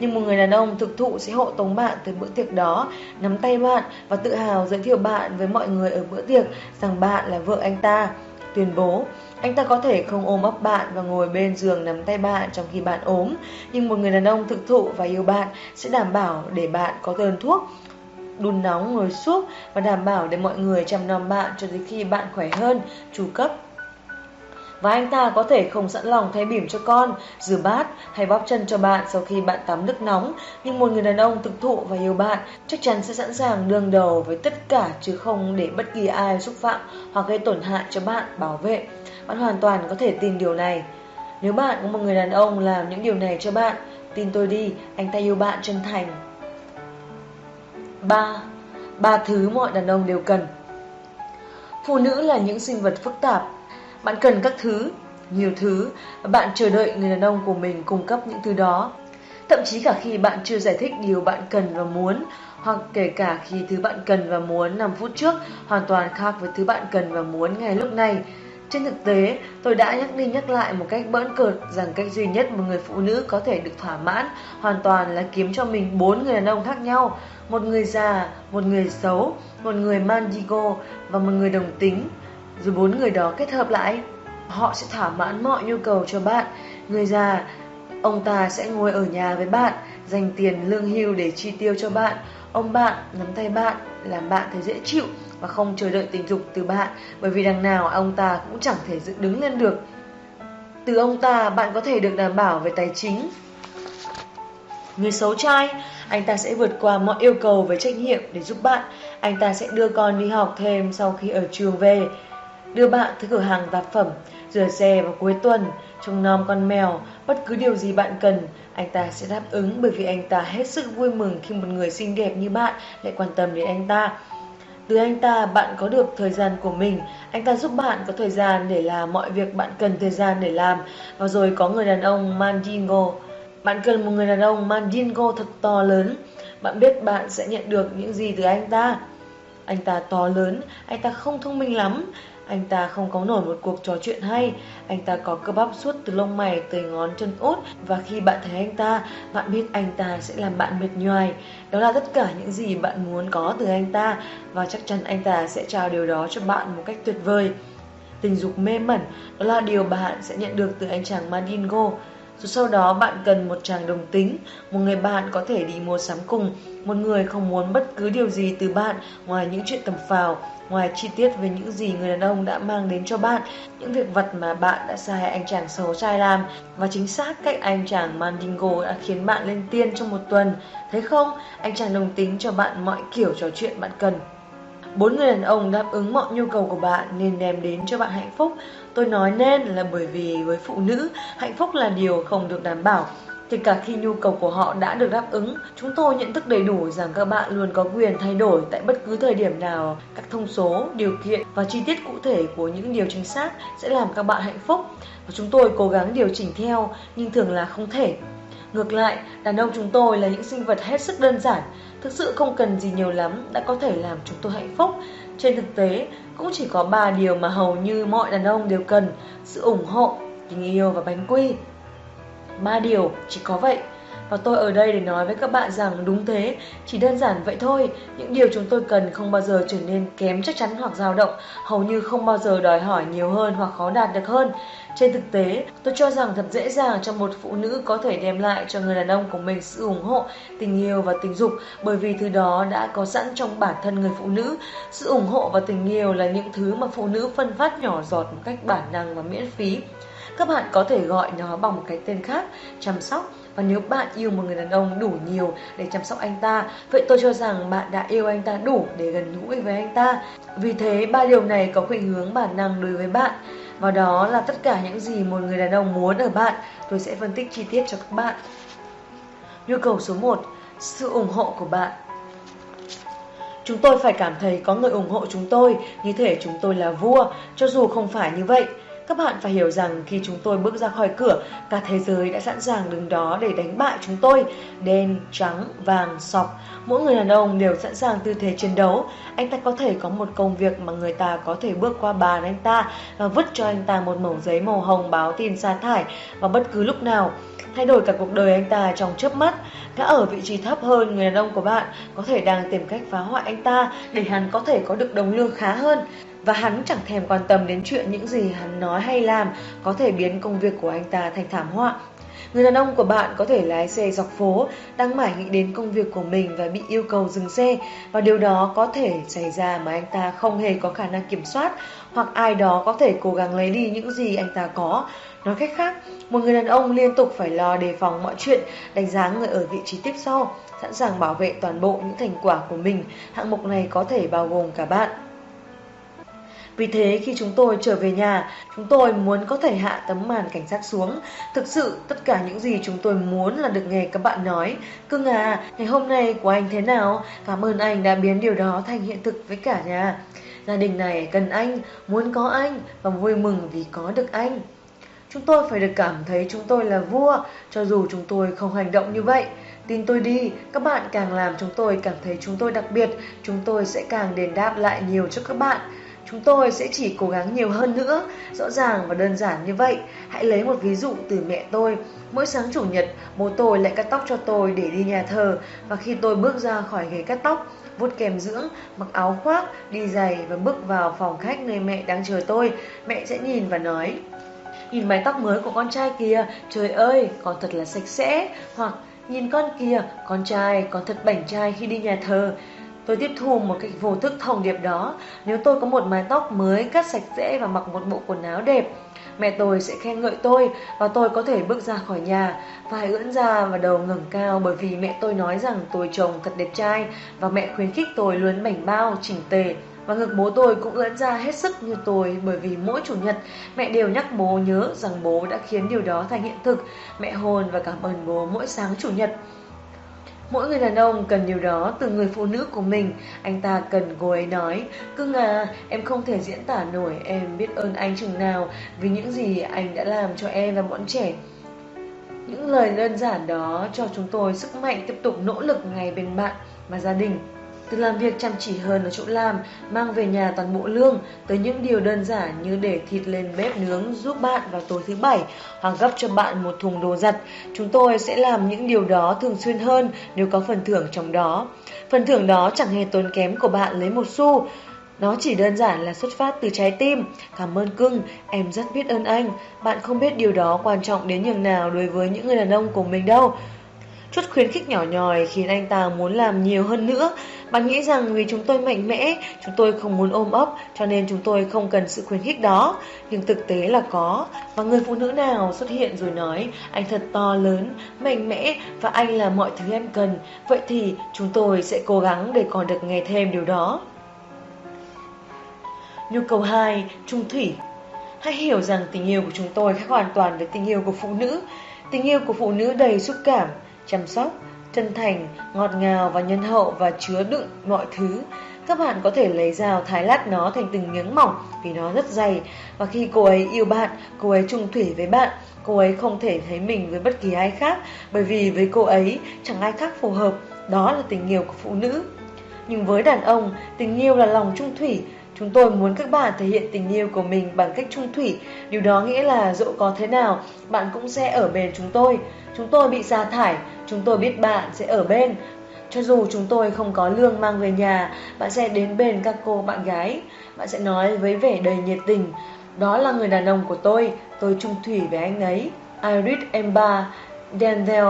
Speaker 1: nhưng một người đàn ông thực thụ sẽ hộ tống bạn từ bữa tiệc đó, nắm tay bạn và tự hào giới thiệu bạn với mọi người ở bữa tiệc rằng bạn là vợ anh ta. Tuyên bố, anh ta có thể không ôm ấp bạn và ngồi bên giường nắm tay bạn trong khi bạn ốm, nhưng một người đàn ông thực thụ và yêu bạn sẽ đảm bảo để bạn có đơn thuốc đun nóng ngồi suốt và đảm bảo để mọi người chăm nom bạn cho đến khi bạn khỏe hơn, chu cấp và anh ta có thể không sẵn lòng thay bỉm cho con, rửa bát hay bóp chân cho bạn sau khi bạn tắm nước nóng, nhưng một người đàn ông thực thụ và yêu bạn chắc chắn sẽ sẵn sàng đương đầu với tất cả chứ không để bất kỳ ai xúc phạm hoặc gây tổn hại cho bạn bảo vệ. Bạn hoàn toàn có thể tin điều này. Nếu bạn có một người đàn ông làm những điều này cho bạn, tin tôi đi, anh ta yêu bạn chân thành. 3. Ba thứ mọi đàn ông đều cần Phụ nữ là những sinh vật phức tạp bạn cần các thứ, nhiều thứ và bạn chờ đợi người đàn ông của mình cung cấp những thứ đó. Thậm chí cả khi bạn chưa giải thích điều bạn cần và muốn, hoặc kể cả khi thứ bạn cần và muốn 5 phút trước hoàn toàn khác với thứ bạn cần và muốn ngay lúc này. Trên thực tế, tôi đã nhắc đi nhắc lại một cách bỡn cợt rằng cách duy nhất một người phụ nữ có thể được thỏa mãn hoàn toàn là kiếm cho mình bốn người đàn ông khác nhau, một người già, một người xấu, một người mandigo và một người đồng tính. Rồi bốn người đó kết hợp lại Họ sẽ thỏa mãn mọi nhu cầu cho bạn Người già Ông ta sẽ ngồi ở nhà với bạn Dành tiền lương hưu để chi tiêu cho bạn Ông bạn nắm tay bạn Làm bạn thấy dễ chịu Và không chờ đợi tình dục từ bạn Bởi vì đằng nào ông ta cũng chẳng thể dựng đứng lên được Từ ông ta bạn có thể được đảm bảo về tài chính Người xấu trai, anh ta sẽ vượt qua mọi yêu cầu về trách nhiệm để giúp bạn. Anh ta sẽ đưa con đi học thêm sau khi ở trường về đưa bạn tới cửa hàng tạp phẩm, rửa xe vào cuối tuần, trông nom con mèo, bất cứ điều gì bạn cần, anh ta sẽ đáp ứng bởi vì anh ta hết sức vui mừng khi một người xinh đẹp như bạn lại quan tâm đến anh ta. Từ anh ta bạn có được thời gian của mình. Anh ta giúp bạn có thời gian để làm mọi việc bạn cần thời gian để làm. Và rồi có người đàn ông Mandingo. Bạn cần một người đàn ông Mandingo thật to lớn. Bạn biết bạn sẽ nhận được những gì từ anh ta. Anh ta to lớn, anh ta không thông minh lắm anh ta không có nổi một cuộc trò chuyện hay. Anh ta có cơ bắp suốt từ lông mày tới ngón chân út. Và khi bạn thấy anh ta Bạn biết anh ta sẽ làm bạn mệt nhoài. Đó là tất cả những gì bạn muốn có từ anh ta. Và chắc chắn anh ta sẽ trao điều đó cho bạn một cách tuyệt vời. Tình dục mê mẩn Đó là điều bạn sẽ nhận được từ anh chàng Mandingo. Rồi sau đó bạn cần một chàng đồng tính, một người bạn có thể đi mua sắm cùng, một người không muốn bất cứ điều gì từ bạn ngoài những chuyện tầm phào, ngoài chi tiết về những gì người đàn ông đã mang đến cho bạn, những việc vật mà bạn đã sai anh chàng xấu trai làm và chính xác cách anh chàng Mandingo đã khiến bạn lên tiên trong một tuần. Thấy không? Anh chàng đồng tính cho bạn mọi kiểu trò chuyện bạn cần. Bốn người đàn ông đáp ứng mọi nhu cầu của bạn nên đem đến cho bạn hạnh phúc. Tôi nói nên là bởi vì với phụ nữ, hạnh phúc là điều không được đảm bảo. Kể cả khi nhu cầu của họ đã được đáp ứng, chúng tôi nhận thức đầy đủ rằng các bạn luôn có quyền thay đổi tại bất cứ thời điểm nào các thông số, điều kiện và chi tiết cụ thể của những điều chính xác sẽ làm các bạn hạnh phúc. Và chúng tôi cố gắng điều chỉnh theo, nhưng thường là không thể. Ngược lại, đàn ông chúng tôi là những sinh vật hết sức đơn giản, thực sự không cần gì nhiều lắm đã có thể làm chúng tôi hạnh phúc. Trên thực tế, cũng chỉ có ba điều mà hầu như mọi đàn ông đều cần, sự ủng hộ, tình yêu và bánh quy. Ba điều, chỉ có vậy. Và tôi ở đây để nói với các bạn rằng đúng thế, chỉ đơn giản vậy thôi. Những điều chúng tôi cần không bao giờ trở nên kém chắc chắn hoặc dao động, hầu như không bao giờ đòi hỏi nhiều hơn hoặc khó đạt được hơn. Trên thực tế, tôi cho rằng thật dễ dàng cho một phụ nữ có thể đem lại cho người đàn ông của mình sự ủng hộ, tình yêu và tình dục bởi vì thứ đó đã có sẵn trong bản thân người phụ nữ. Sự ủng hộ và tình yêu là những thứ mà phụ nữ phân phát nhỏ giọt một cách bản năng và miễn phí. Các bạn có thể gọi nó bằng một cái tên khác, chăm sóc. Và nếu bạn yêu một người đàn ông đủ nhiều để chăm sóc anh ta, vậy tôi cho rằng bạn đã yêu anh ta đủ để gần gũi với anh ta. Vì thế, ba điều này có khuynh hướng bản năng đối với bạn. Và đó là tất cả những gì một người đàn ông muốn ở bạn. Tôi sẽ phân tích chi tiết cho các bạn. Nhu cầu số 1. Sự ủng hộ của bạn Chúng tôi phải cảm thấy có người ủng hộ chúng tôi, như thể chúng tôi là vua, cho dù không phải như vậy. Các bạn phải hiểu rằng khi chúng tôi bước ra khỏi cửa, cả thế giới đã sẵn sàng đứng đó để đánh bại chúng tôi. Đen, trắng, vàng, sọc, mỗi người đàn ông đều sẵn sàng tư thế chiến đấu. Anh ta có thể có một công việc mà người ta có thể bước qua bàn anh ta và vứt cho anh ta một mẩu giấy màu hồng báo tin sa thải vào bất cứ lúc nào thay đổi cả cuộc đời anh ta trong chớp mắt. Đã ở vị trí thấp hơn người đàn ông của bạn, có thể đang tìm cách phá hoại anh ta để hắn có thể có được đồng lương khá hơn và hắn chẳng thèm quan tâm đến chuyện những gì hắn nói hay làm có thể biến công việc của anh ta thành thảm họa. Người đàn ông của bạn có thể lái xe dọc phố, đang mải nghĩ đến công việc của mình và bị yêu cầu dừng xe, và điều đó có thể xảy ra mà anh ta không hề có khả năng kiểm soát, hoặc ai đó có thể cố gắng lấy đi những gì anh ta có. Nói cách khác, một người đàn ông liên tục phải lo đề phòng mọi chuyện, đánh giá người ở vị trí tiếp sau, sẵn sàng bảo vệ toàn bộ những thành quả của mình. Hạng mục này có thể bao gồm cả bạn. Vì thế khi chúng tôi trở về nhà, chúng tôi muốn có thể hạ tấm màn cảnh sát xuống. Thực sự, tất cả những gì chúng tôi muốn là được nghe các bạn nói. Cưng à, ngày hôm nay của anh thế nào? Cảm ơn anh đã biến điều đó thành hiện thực với cả nhà. Gia đình này cần anh, muốn có anh và vui mừng vì có được anh. Chúng tôi phải được cảm thấy chúng tôi là vua, cho dù chúng tôi không hành động như vậy. Tin tôi đi, các bạn càng làm chúng tôi cảm thấy chúng tôi đặc biệt, chúng tôi sẽ càng đền đáp lại nhiều cho các bạn. Chúng tôi sẽ chỉ cố gắng nhiều hơn nữa, rõ ràng và đơn giản như vậy. Hãy lấy một ví dụ từ mẹ tôi. Mỗi sáng chủ nhật, bố tôi lại cắt tóc cho tôi để đi nhà thờ và khi tôi bước ra khỏi ghế cắt tóc, vuốt kèm dưỡng, mặc áo khoác, đi giày và bước vào phòng khách nơi mẹ đang chờ tôi, mẹ sẽ nhìn và nói: "Nhìn mái tóc mới của con trai kìa, trời ơi, còn thật là sạch sẽ." Hoặc Nhìn con kìa, con trai còn thật bảnh trai khi đi nhà thờ. Tôi tiếp thu một cách vô thức thông điệp đó. Nếu tôi có một mái tóc mới, cắt sạch sẽ và mặc một bộ quần áo đẹp, mẹ tôi sẽ khen ngợi tôi và tôi có thể bước ra khỏi nhà, vai ưỡn ra và đầu ngẩng cao bởi vì mẹ tôi nói rằng tôi chồng thật đẹp trai và mẹ khuyến khích tôi luôn bảnh bao, chỉnh tề Và ngực bố tôi cũng ưỡn ra hết sức như tôi bởi vì mỗi chủ nhật mẹ đều nhắc bố nhớ rằng bố đã khiến điều đó thành hiện thực. Mẹ hồn và cảm ơn bố mỗi sáng chủ nhật. Mỗi người đàn ông cần điều đó từ người phụ nữ của mình. Anh ta cần cô ấy nói Cưng à, em không thể diễn tả nổi Em biết ơn anh chừng nào Vì những gì anh đã làm cho em và bọn trẻ. Những lời đơn giản đó cho chúng tôi sức mạnh tiếp tục nỗ lực ngày bên bạn và gia đình từ làm việc chăm chỉ hơn ở chỗ làm, mang về nhà toàn bộ lương, tới những điều đơn giản như để thịt lên bếp nướng giúp bạn vào tối thứ bảy, hoặc gấp cho bạn một thùng đồ giặt. Chúng tôi sẽ làm những điều đó thường xuyên hơn nếu có phần thưởng trong đó. Phần thưởng đó chẳng hề tốn kém của bạn lấy một xu. Nó chỉ đơn giản là xuất phát từ trái tim. Cảm ơn cưng, em rất biết ơn anh. Bạn không biết điều đó quan trọng đến nhường nào đối với những người đàn ông của mình đâu. Chút khuyến khích nhỏ nhòi khiến anh ta muốn làm nhiều hơn nữa. Bạn nghĩ rằng vì chúng tôi mạnh mẽ, chúng tôi không muốn ôm ấp, cho nên chúng tôi không cần sự khuyến khích đó. Nhưng thực tế là có. Và người phụ nữ nào xuất hiện rồi nói, anh thật to lớn, mạnh mẽ và anh là mọi thứ em cần. Vậy thì chúng tôi sẽ cố gắng để còn được nghe thêm điều đó. Nhu cầu 2. Trung thủy Hãy hiểu rằng tình yêu của chúng tôi khác hoàn toàn với tình yêu của phụ nữ. Tình yêu của phụ nữ đầy xúc cảm, chăm sóc, chân thành, ngọt ngào và nhân hậu và chứa đựng mọi thứ. Các bạn có thể lấy dao thái lát nó thành từng miếng mỏng vì nó rất dày và khi cô ấy yêu bạn, cô ấy trung thủy với bạn, cô ấy không thể thấy mình với bất kỳ ai khác bởi vì với cô ấy chẳng ai khác phù hợp, đó là tình yêu của phụ nữ. Nhưng với đàn ông, tình yêu là lòng trung thủy, Chúng tôi muốn các bạn thể hiện tình yêu của mình bằng cách trung thủy. Điều đó nghĩa là dẫu có thế nào, bạn cũng sẽ ở bên chúng tôi. Chúng tôi bị sa thải, chúng tôi biết bạn sẽ ở bên. Cho dù chúng tôi không có lương mang về nhà, bạn sẽ đến bên các cô bạn gái. Bạn sẽ nói với vẻ đầy nhiệt tình. Đó là người đàn ông của tôi, tôi trung thủy với anh ấy. Iris Emba, Daniel,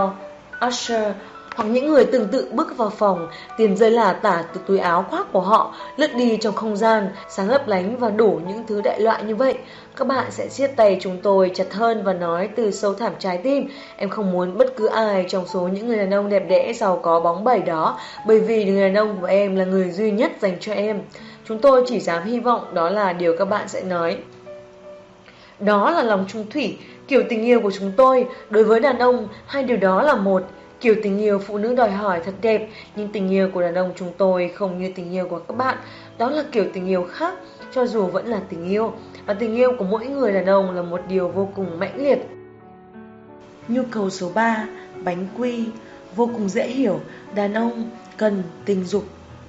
Speaker 1: Usher hoặc những người tương tự bước vào phòng, tiền rơi là tả từ túi áo khoác của họ, lướt đi trong không gian, sáng lấp lánh và đổ những thứ đại loại như vậy. Các bạn sẽ siết tay chúng tôi chặt hơn và nói từ sâu thẳm trái tim, em không muốn bất cứ ai trong số những người đàn ông đẹp đẽ giàu có bóng bẩy đó, bởi vì người đàn ông của em là người duy nhất dành cho em. Chúng tôi chỉ dám hy vọng đó là điều các bạn sẽ nói. Đó là lòng trung thủy, kiểu tình yêu của chúng tôi đối với đàn ông, hai điều đó là một. Kiểu tình yêu phụ nữ đòi hỏi thật đẹp, nhưng tình yêu của đàn ông chúng tôi không như tình yêu của các bạn. Đó là kiểu tình yêu khác, cho dù vẫn là tình yêu. Và tình yêu của mỗi người đàn ông là một điều vô cùng mãnh liệt. Nhu cầu số 3, bánh quy, vô cùng dễ hiểu, đàn ông cần tình dục.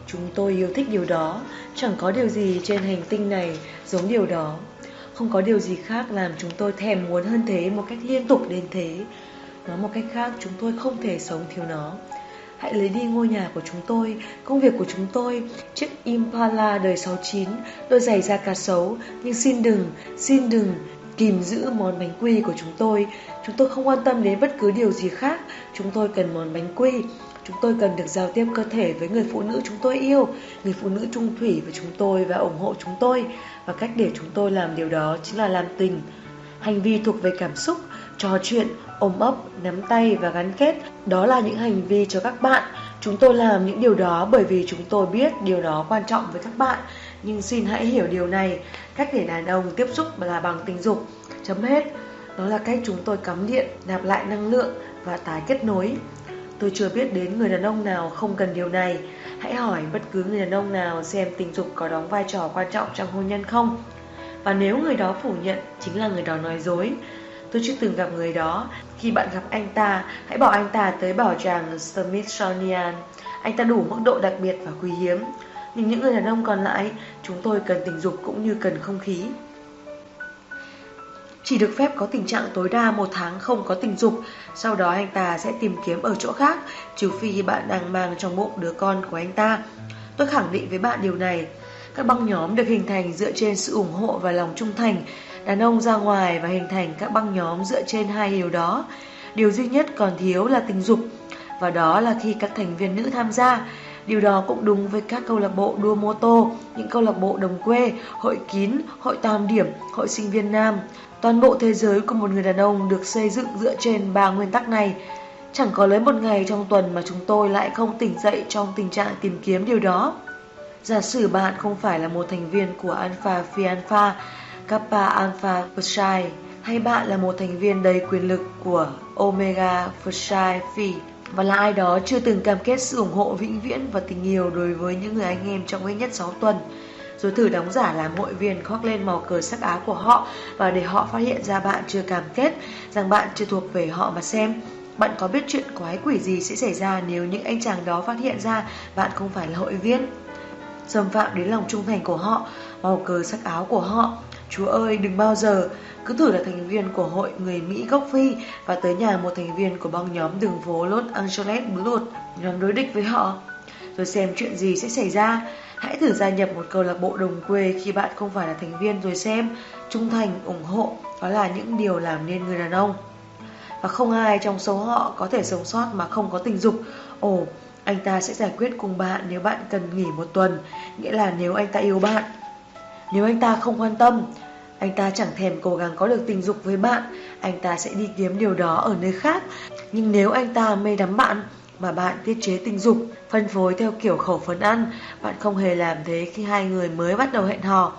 Speaker 1: Chúng tôi yêu thích điều đó, chẳng có điều gì trên hành tinh này giống điều đó. Không có điều gì khác làm chúng tôi thèm muốn hơn thế một cách liên tục đến thế. Nói một cách khác, chúng tôi không thể sống thiếu nó. Hãy lấy đi ngôi nhà của chúng tôi, công việc của chúng tôi, chiếc Impala đời 69, đôi giày da cá sấu, nhưng xin đừng, xin đừng kìm giữ món bánh quy của chúng tôi. Chúng tôi không quan tâm đến bất cứ điều gì khác, chúng tôi cần món bánh quy. Chúng tôi cần được giao tiếp cơ thể với người phụ nữ chúng tôi yêu, người phụ nữ trung thủy với chúng tôi và ủng hộ chúng tôi. Và cách để chúng tôi làm điều đó chính là làm tình. Hành vi thuộc về cảm xúc, trò chuyện, ôm ấp, nắm tay và gắn kết. Đó là những hành vi cho các bạn. Chúng tôi làm những điều đó bởi vì chúng tôi biết điều đó quan trọng với các bạn. Nhưng xin hãy hiểu điều này, cách để đàn ông tiếp xúc là bằng tình dục. Chấm hết. Đó là cách chúng tôi cắm điện, nạp lại năng lượng và tái kết nối. Tôi chưa biết đến người đàn ông nào không cần điều này. Hãy hỏi bất cứ người đàn ông nào xem tình dục có đóng vai trò quan trọng trong hôn nhân không. Và nếu người đó phủ nhận, chính là người đó nói dối. Tôi chưa từng gặp người đó. Khi bạn gặp anh ta, hãy bảo anh ta tới bảo tàng Smithsonian. Anh ta đủ mức độ đặc biệt và quý hiếm. Nhưng những người đàn ông còn lại, chúng tôi cần tình dục cũng như cần không khí. Chỉ được phép có tình trạng tối đa một tháng không có tình dục, sau đó anh ta sẽ tìm kiếm ở chỗ khác, trừ phi bạn đang mang trong bụng đứa con của anh ta. Tôi khẳng định với bạn điều này. Các băng nhóm được hình thành dựa trên sự ủng hộ và lòng trung thành Đàn ông ra ngoài và hình thành các băng nhóm dựa trên hai điều đó. Điều duy nhất còn thiếu là tình dục, và đó là khi các thành viên nữ tham gia. Điều đó cũng đúng với các câu lạc bộ đua mô tô, những câu lạc bộ đồng quê, hội kín, hội tam điểm, hội sinh viên nam. Toàn bộ thế giới của một người đàn ông được xây dựng dựa trên ba nguyên tắc này. Chẳng có lấy một ngày trong tuần mà chúng tôi lại không tỉnh dậy trong tình trạng tìm kiếm điều đó. Giả sử bạn không phải là một thành viên của Alpha Phi Alpha, Kappa Alpha Psi, hay bạn là một thành viên đầy quyền lực của Omega Psi Phi, và là ai đó chưa từng cam kết sự ủng hộ vĩnh viễn và tình yêu đối với những người anh em trong ít nhất 6 tuần. Rồi thử đóng giả làm hội viên khoác lên màu cờ sắc áo của họ và để họ phát hiện ra bạn chưa cam kết, rằng bạn chưa thuộc về họ mà xem. Bạn có biết chuyện quái quỷ gì sẽ xảy ra nếu những anh chàng đó phát hiện ra bạn không phải là hội viên? Xâm phạm đến lòng trung thành của họ, màu cờ sắc áo của họ. Chúa ơi, đừng bao giờ cứ thử là thành viên của hội người Mỹ gốc Phi và tới nhà một thành viên của băng nhóm đường phố Los Angeles Blood, nhóm đối địch với họ. Rồi xem chuyện gì sẽ xảy ra. Hãy thử gia nhập một câu lạc bộ đồng quê khi bạn không phải là thành viên rồi xem. Trung thành, ủng hộ, đó là những điều làm nên người đàn ông. Và không ai trong số họ có thể sống sót mà không có tình dục. Ồ, anh ta sẽ giải quyết cùng bạn nếu bạn cần nghỉ một tuần, nghĩa là nếu anh ta yêu bạn. Nếu anh ta không quan tâm, anh ta chẳng thèm cố gắng có được tình dục với bạn, anh ta sẽ đi kiếm điều đó ở nơi khác. Nhưng nếu anh ta mê đắm bạn mà bạn tiết chế tình dục, phân phối theo kiểu khẩu phần ăn, bạn không hề làm thế khi hai người mới bắt đầu hẹn hò.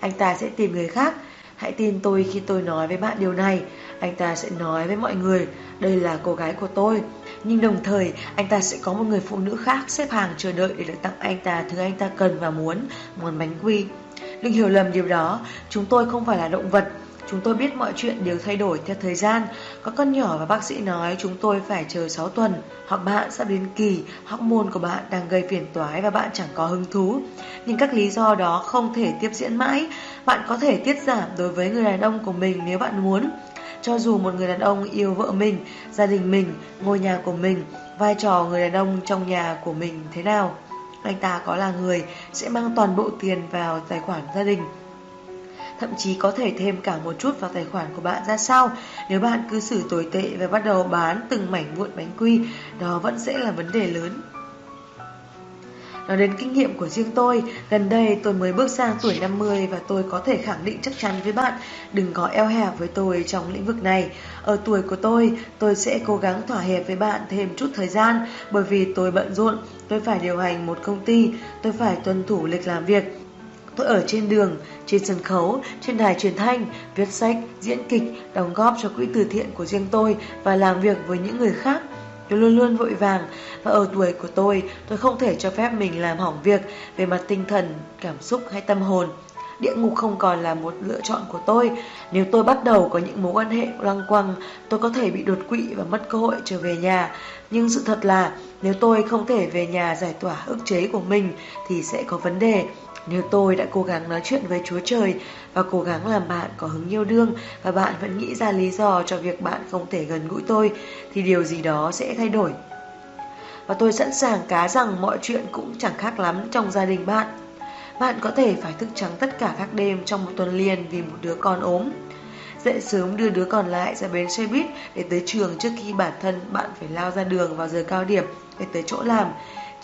Speaker 1: Anh ta sẽ tìm người khác. Hãy tin tôi khi tôi nói với bạn điều này. Anh ta sẽ nói với mọi người, đây là cô gái của tôi. Nhưng đồng thời, anh ta sẽ có một người phụ nữ khác xếp hàng chờ đợi để được tặng anh ta thứ anh ta cần và muốn, một bánh quy. Đừng hiểu lầm điều đó, chúng tôi không phải là động vật. Chúng tôi biết mọi chuyện đều thay đổi theo thời gian. Có con nhỏ và bác sĩ nói chúng tôi phải chờ 6 tuần. Hoặc bạn sắp đến kỳ, hormone của bạn đang gây phiền toái và bạn chẳng có hứng thú. Nhưng các lý do đó không thể tiếp diễn mãi. Bạn có thể tiết giảm đối với người đàn ông của mình nếu bạn muốn. Cho dù một người đàn ông yêu vợ mình, gia đình mình, ngôi nhà của mình, vai trò người đàn ông trong nhà của mình thế nào anh ta có là người sẽ mang toàn bộ tiền vào tài khoản gia đình. Thậm chí có thể thêm cả một chút vào tài khoản của bạn ra sao Nếu bạn cư xử tồi tệ và bắt đầu bán từng mảnh vụn bánh quy, Đó vẫn sẽ là vấn đề lớn Nói đến kinh nghiệm của riêng tôi, gần đây tôi mới bước sang tuổi 50 và tôi có thể khẳng định chắc chắn với bạn đừng có eo hẹp với tôi trong lĩnh vực này. Ở tuổi của tôi, tôi sẽ cố gắng thỏa hiệp với bạn thêm chút thời gian bởi vì tôi bận rộn, tôi phải điều hành một công ty, tôi phải tuân thủ lịch làm việc. Tôi ở trên đường, trên sân khấu, trên đài truyền thanh, viết sách, diễn kịch, đóng góp cho quỹ từ thiện của riêng tôi và làm việc với những người khác. Tôi luôn luôn vội vàng và ở tuổi của tôi, tôi không thể cho phép mình làm hỏng việc về mặt tinh thần, cảm xúc hay tâm hồn. Địa ngục không còn là một lựa chọn của tôi. Nếu tôi bắt đầu có những mối quan hệ lăng quăng, tôi có thể bị đột quỵ và mất cơ hội trở về nhà. Nhưng sự thật là nếu tôi không thể về nhà giải tỏa ức chế của mình thì sẽ có vấn đề. Nếu tôi đã cố gắng nói chuyện với Chúa Trời và cố gắng làm bạn có hứng yêu đương và bạn vẫn nghĩ ra lý do cho việc bạn không thể gần gũi tôi, thì điều gì đó sẽ thay đổi. Và tôi sẵn sàng cá rằng mọi chuyện cũng chẳng khác lắm trong gia đình bạn. Bạn có thể phải thức trắng tất cả các đêm trong một tuần liền vì một đứa con ốm. Dậy sớm đưa đứa còn lại ra bến xe buýt để tới trường trước khi bản thân bạn phải lao ra đường vào giờ cao điểm để tới chỗ làm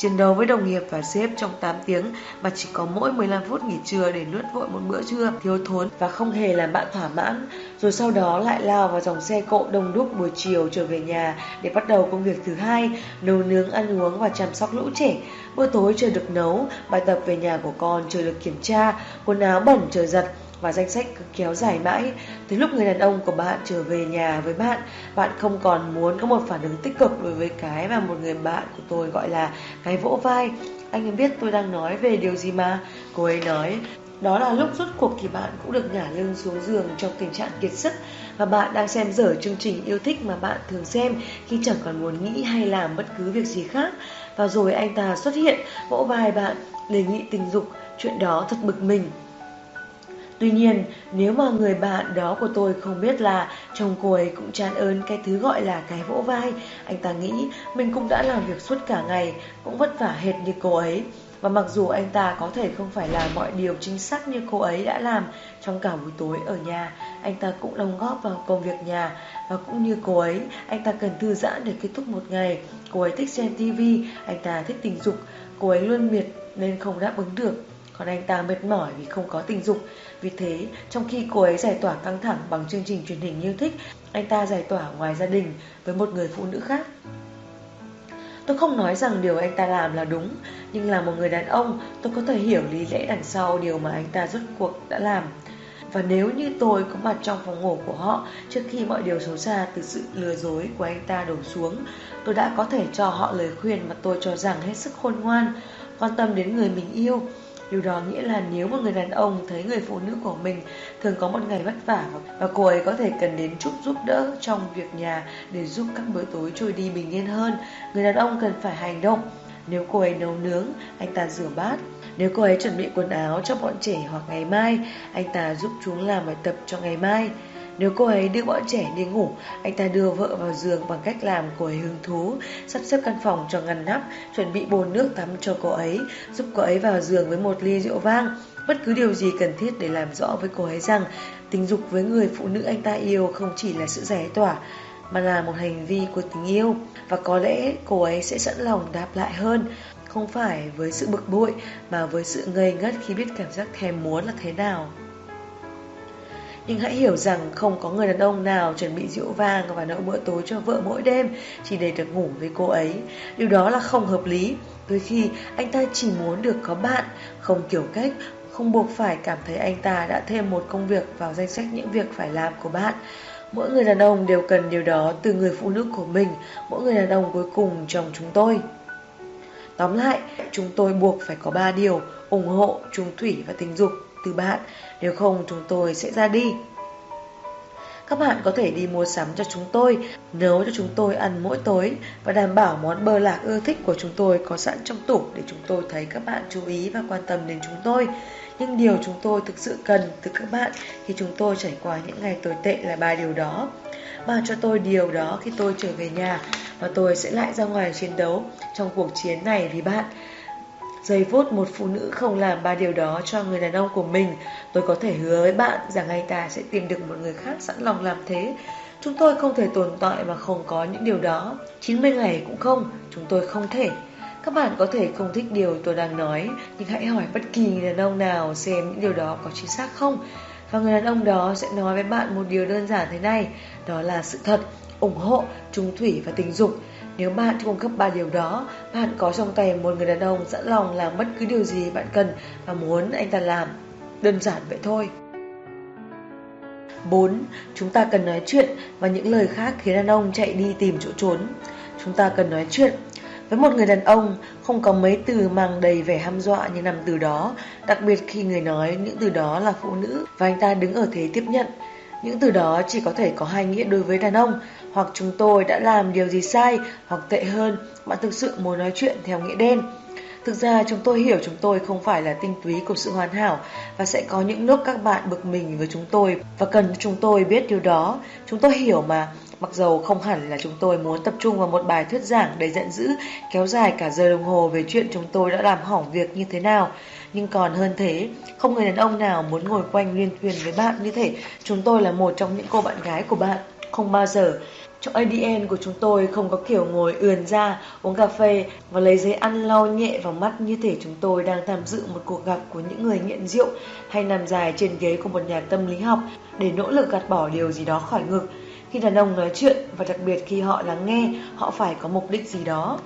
Speaker 1: chiến đấu với đồng nghiệp và sếp trong 8 tiếng mà chỉ có mỗi 15 phút nghỉ trưa để nuốt vội một bữa trưa thiếu thốn và không hề làm bạn thỏa mãn, rồi sau đó lại lao vào dòng xe cộ đông đúc buổi chiều trở về nhà để bắt đầu công việc thứ hai, nấu nướng, ăn uống và chăm sóc lũ trẻ. Bữa tối chưa được nấu, bài tập về nhà của con chưa được kiểm tra, quần áo bẩn chờ giặt, và danh sách cứ kéo dài mãi. Tới lúc người đàn ông của bạn trở về nhà với bạn, bạn không còn muốn có một phản ứng tích cực đối với cái mà một người bạn của tôi gọi là cái vỗ vai. Anh ấy biết tôi đang nói về điều gì mà. Cô ấy nói, đó là lúc rút cuộc thì bạn cũng được nhả lưng xuống giường trong tình trạng kiệt sức và bạn đang xem dở chương trình yêu thích mà bạn thường xem khi chẳng còn muốn nghĩ hay làm bất cứ việc gì khác. Và rồi anh ta xuất hiện, vỗ vai bạn, đề nghị tình dục, chuyện đó thật bực mình. Tuy nhiên, nếu mà người bạn đó của tôi không biết là chồng cô ấy cũng chán ơn cái thứ gọi là cái vỗ vai, anh ta nghĩ mình cũng đã làm việc suốt cả ngày, cũng vất vả hệt như cô ấy. Và mặc dù anh ta có thể không phải làm mọi điều chính xác như cô ấy đã làm trong cả buổi tối ở nhà, anh ta cũng đóng góp vào công việc nhà và cũng như cô ấy, anh ta cần thư giãn để kết thúc một ngày. Cô ấy thích xem tivi, anh ta thích tình dục, cô ấy luôn miệt nên không đáp ứng được. Còn anh ta mệt mỏi vì không có tình dục Vì thế, trong khi cô ấy giải tỏa căng thẳng bằng chương trình truyền hình yêu thích Anh ta giải tỏa ngoài gia đình với một người phụ nữ khác Tôi không nói rằng điều anh ta làm là đúng, nhưng là một người đàn ông, tôi có thể hiểu lý lẽ đằng sau điều mà anh ta rốt cuộc đã làm. Và nếu như tôi có mặt trong phòng ngủ của họ trước khi mọi điều xấu xa từ sự lừa dối của anh ta đổ xuống, tôi đã có thể cho họ lời khuyên mà tôi cho rằng hết sức khôn ngoan, quan tâm đến người mình yêu. Điều đó nghĩa là nếu một người đàn ông thấy người phụ nữ của mình thường có một ngày vất vả và cô ấy có thể cần đến chút giúp đỡ trong việc nhà để giúp các bữa tối trôi đi bình yên hơn, người đàn ông cần phải hành động. Nếu cô ấy nấu nướng, anh ta rửa bát, nếu cô ấy chuẩn bị quần áo cho bọn trẻ hoặc ngày mai, anh ta giúp chúng làm bài tập cho ngày mai. Nếu cô ấy đưa bọn trẻ đi ngủ, anh ta đưa vợ vào giường bằng cách làm cô ấy hứng thú, sắp xếp căn phòng cho ngăn nắp, chuẩn bị bồn nước tắm cho cô ấy, giúp cô ấy vào giường với một ly rượu vang. Bất cứ điều gì cần thiết để làm rõ với cô ấy rằng tình dục với người phụ nữ anh ta yêu không chỉ là sự giải tỏa, mà là một hành vi của tình yêu và có lẽ cô ấy sẽ sẵn lòng đáp lại hơn không phải với sự bực bội mà với sự ngây ngất khi biết cảm giác thèm muốn là thế nào. Nhưng hãy hiểu rằng không có người đàn ông nào chuẩn bị rượu vang và nỗi bữa tối cho vợ mỗi đêm chỉ để được ngủ với cô ấy. Điều đó là không hợp lý. Đôi khi anh ta chỉ muốn được có bạn, không kiểu cách, không buộc phải cảm thấy anh ta đã thêm một công việc vào danh sách những việc phải làm của bạn. Mỗi người đàn ông đều cần điều đó từ người phụ nữ của mình, mỗi người đàn ông cuối cùng trong chúng tôi. Tóm lại, chúng tôi buộc phải có 3 điều ủng hộ, trung thủy và tình dục từ bạn, nếu không chúng tôi sẽ ra đi. Các bạn có thể đi mua sắm cho chúng tôi, nấu cho chúng tôi ăn mỗi tối và đảm bảo món bơ lạc ưa thích của chúng tôi có sẵn trong tủ để chúng tôi thấy các bạn chú ý và quan tâm đến chúng tôi. Nhưng điều chúng tôi thực sự cần từ các bạn khi chúng tôi trải qua những ngày tồi tệ là ba điều đó. Mang cho tôi điều đó khi tôi trở về nhà và tôi sẽ lại ra ngoài chiến đấu trong cuộc chiến này vì bạn. Giây phút một phụ nữ không làm ba điều đó cho người đàn ông của mình, tôi có thể hứa với bạn rằng anh ta sẽ tìm được một người khác sẵn lòng làm thế. Chúng tôi không thể tồn tại mà không có những điều đó. 90 ngày cũng không, chúng tôi không thể. Các bạn có thể không thích điều tôi đang nói, nhưng hãy hỏi bất kỳ người đàn ông nào xem những điều đó có chính xác không. Và người đàn ông đó sẽ nói với bạn một điều đơn giản thế này, đó là sự thật, ủng hộ, trung thủy và tình dục. Nếu bạn cung cấp ba điều đó, bạn có trong tay một người đàn ông sẵn lòng làm bất cứ điều gì bạn cần và muốn anh ta làm. Đơn giản vậy thôi. 4. Chúng ta cần nói chuyện và những lời khác khiến đàn ông chạy đi tìm chỗ trốn. Chúng ta cần nói chuyện. Với một người đàn ông, không có mấy từ mang đầy vẻ ham dọa như năm từ đó, đặc biệt khi người nói những từ đó là phụ nữ và anh ta đứng ở thế tiếp nhận. Những từ đó chỉ có thể có hai nghĩa đối với đàn ông, hoặc chúng tôi đã làm điều gì sai, hoặc tệ hơn, bạn thực sự muốn nói chuyện theo nghĩa đen. Thực ra chúng tôi hiểu chúng tôi không phải là tinh túy của sự hoàn hảo và sẽ có những lúc các bạn bực mình với chúng tôi và cần chúng tôi biết điều đó. Chúng tôi hiểu mà, mặc dầu không hẳn là chúng tôi muốn tập trung vào một bài thuyết giảng đầy giận dữ kéo dài cả giờ đồng hồ về chuyện chúng tôi đã làm hỏng việc như thế nào. Nhưng còn hơn thế, không người đàn ông nào muốn ngồi quanh liên thuyền với bạn như thế. Chúng tôi là một trong những cô bạn gái của bạn. Không bao giờ trong ADN của chúng tôi không có kiểu ngồi ườn ra, uống cà phê và lấy giấy ăn lau nhẹ vào mắt như thể chúng tôi đang tham dự một cuộc gặp của những người nghiện rượu hay nằm dài trên ghế của một nhà tâm lý học để nỗ lực gạt bỏ điều gì đó khỏi ngực. Khi đàn ông nói chuyện và đặc biệt khi họ lắng nghe, họ phải có mục đích gì đó.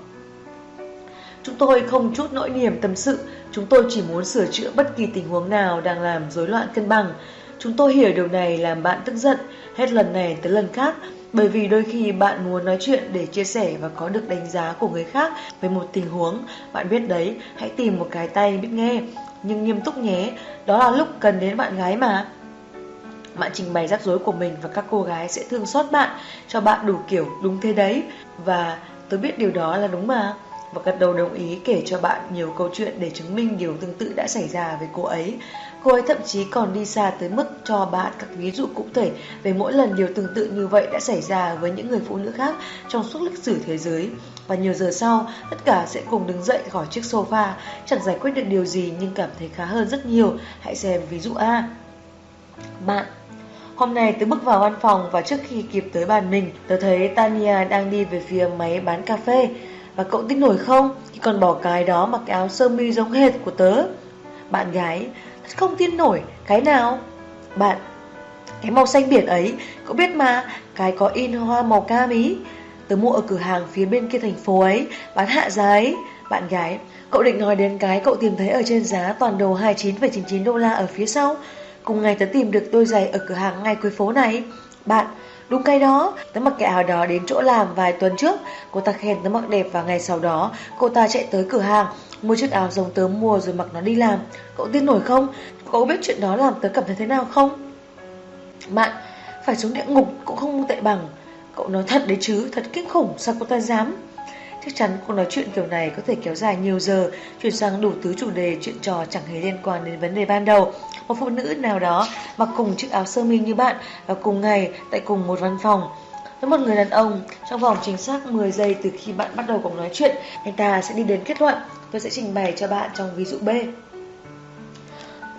Speaker 1: Chúng tôi không chút nỗi niềm tâm sự, chúng tôi chỉ muốn sửa chữa bất kỳ tình huống nào đang làm rối loạn cân bằng. Chúng tôi hiểu điều này làm bạn tức giận, hết lần này tới lần khác, bởi vì đôi khi bạn muốn nói chuyện để chia sẻ và có được đánh giá của người khác về một tình huống, bạn biết đấy, hãy tìm một cái tay biết nghe. Nhưng nghiêm túc nhé, đó là lúc cần đến bạn gái mà. Bạn trình bày rắc rối của mình và các cô gái sẽ thương xót bạn, cho bạn đủ kiểu đúng thế đấy. Và tôi biết điều đó là đúng mà và gật đầu đồng ý kể cho bạn nhiều câu chuyện để chứng minh điều tương tự đã xảy ra với cô ấy. Cô ấy thậm chí còn đi xa tới mức cho bạn các ví dụ cụ thể về mỗi lần điều tương tự như vậy đã xảy ra với những người phụ nữ khác trong suốt lịch sử thế giới. Và nhiều giờ sau, tất cả sẽ cùng đứng dậy khỏi chiếc sofa, chẳng giải quyết được điều gì nhưng cảm thấy khá hơn rất nhiều. Hãy xem ví dụ A. Bạn Hôm nay tớ bước vào văn phòng và trước khi kịp tới bàn mình, tớ thấy Tania đang đi về phía máy bán cà phê. Và cậu tin nổi không Khi còn bỏ cái đó mặc áo sơ mi giống hệt của tớ Bạn gái Không tin nổi Cái nào Bạn Cái màu xanh biển ấy Cậu biết mà Cái có in hoa màu cam ý Tớ mua ở cửa hàng phía bên kia thành phố ấy, bán hạ giá ấy. Bạn gái, cậu định nói đến cái cậu tìm thấy ở trên giá toàn đồ 29,99 đô la ở phía sau. Cùng ngày tớ tìm được đôi giày ở cửa hàng ngay cuối phố này. Bạn, đúng cái đó, tớ mặc cái áo đó đến chỗ làm vài tuần trước. Cô ta khen tớ mặc đẹp và ngày sau đó cô ta chạy tới cửa hàng mua chiếc áo giống tớ mua rồi mặc nó đi làm. Cậu tin nổi không? Cậu biết chuyện đó làm tớ cảm thấy thế nào không? Bạn, phải xuống địa ngục cũng không tệ bằng. Cậu nói thật đấy chứ, thật kinh khủng, sao cô ta dám? Chắc chắn cuộc nói chuyện kiểu này có thể kéo dài nhiều giờ, chuyển sang đủ thứ chủ đề chuyện trò chẳng hề liên quan đến vấn đề ban đầu. Một phụ nữ nào đó mặc cùng chiếc áo sơ mi như bạn và cùng ngày tại cùng một văn phòng. Với một người đàn ông, trong vòng chính xác 10 giây từ khi bạn bắt đầu cuộc nói chuyện, anh ta sẽ đi đến kết luận. Tôi sẽ trình bày cho bạn trong ví dụ B.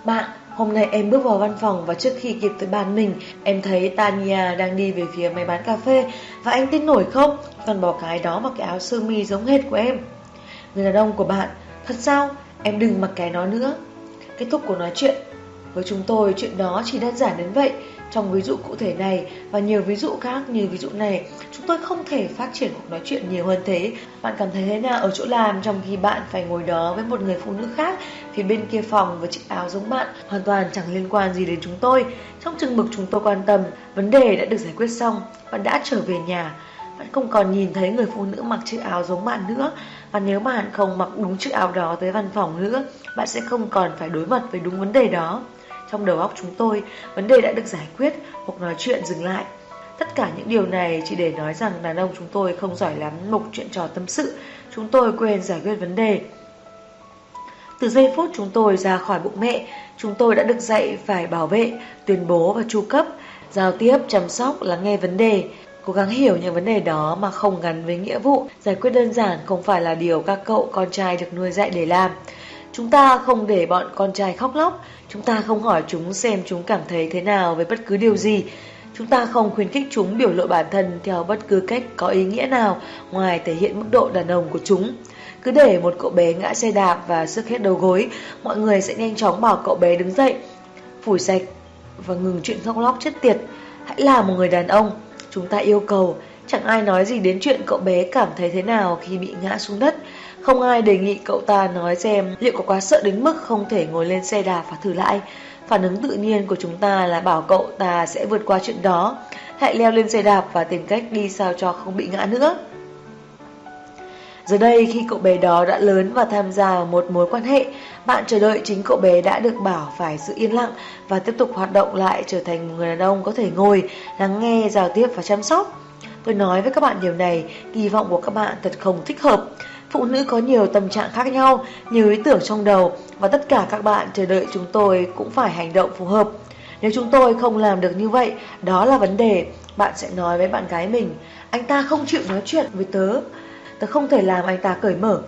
Speaker 1: Bạn, hôm nay em bước vào văn phòng và trước khi kịp tới bàn mình, em thấy Tania đang đi về phía máy bán cà phê và anh tin nổi không? Toàn bỏ cái đó mặc cái áo sơ mi giống hệt của em. Người đàn ông của bạn, thật sao? Em đừng mặc cái nó nữa. Kết thúc của nói chuyện. Với chúng tôi, chuyện đó chỉ đơn giản đến vậy. Trong ví dụ cụ thể này và nhiều ví dụ khác như ví dụ này, chúng tôi không thể phát triển cuộc nói chuyện nhiều hơn thế. Bạn cảm thấy thế nào ở chỗ làm trong khi bạn phải ngồi đó với một người phụ nữ khác phía bên kia phòng với chiếc áo giống bạn, hoàn toàn chẳng liên quan gì đến chúng tôi. Trong chừng mực chúng tôi quan tâm, vấn đề đã được giải quyết xong, bạn đã trở về nhà. Bạn không còn nhìn thấy người phụ nữ mặc chiếc áo giống bạn nữa Và nếu bạn không mặc đúng chiếc áo đó tới văn phòng nữa Bạn sẽ không còn phải đối mặt với đúng vấn đề đó trong đầu óc chúng tôi, vấn đề đã được giải quyết hoặc nói chuyện dừng lại Tất cả những điều này chỉ để nói rằng đàn ông chúng tôi không giỏi lắm mục chuyện trò tâm sự Chúng tôi quên giải quyết vấn đề từ giây phút chúng tôi ra khỏi bụng mẹ, chúng tôi đã được dạy phải bảo vệ, tuyên bố và chu cấp, giao tiếp, chăm sóc, lắng nghe vấn đề. Cố gắng hiểu những vấn đề đó mà không gắn với nghĩa vụ, giải quyết đơn giản không phải là điều các cậu con trai được nuôi dạy để làm. Chúng ta không để bọn con trai khóc lóc, chúng ta không hỏi chúng xem chúng cảm thấy thế nào với bất cứ điều gì. Chúng ta không khuyến khích chúng biểu lộ bản thân theo bất cứ cách có ý nghĩa nào ngoài thể hiện mức độ đàn ông của chúng. Cứ để một cậu bé ngã xe đạp và sức hết đầu gối, mọi người sẽ nhanh chóng bảo cậu bé đứng dậy, phủi sạch và ngừng chuyện khóc lóc chết tiệt. Hãy là một người đàn ông, Chúng ta yêu cầu, chẳng ai nói gì đến chuyện cậu bé cảm thấy thế nào khi bị ngã xuống đất. Không ai đề nghị cậu ta nói xem liệu có quá sợ đến mức không thể ngồi lên xe đạp và thử lại. Phản ứng tự nhiên của chúng ta là bảo cậu ta sẽ vượt qua chuyện đó. Hãy leo lên xe đạp và tìm cách đi sao cho không bị ngã nữa. Giờ đây khi cậu bé đó đã lớn và tham gia một mối quan hệ, bạn chờ đợi chính cậu bé đã được bảo phải giữ yên lặng và tiếp tục hoạt động lại trở thành một người đàn ông có thể ngồi, lắng nghe, giao tiếp và chăm sóc. Tôi nói với các bạn điều này, kỳ vọng của các bạn thật không thích hợp. Phụ nữ có nhiều tâm trạng khác nhau, nhiều ý tưởng trong đầu và tất cả các bạn chờ đợi chúng tôi cũng phải hành động phù hợp. Nếu chúng tôi không làm được như vậy, đó là vấn đề. Bạn sẽ nói với bạn gái mình, anh ta không chịu nói chuyện với tớ, tớ không thể làm anh ta cởi mở.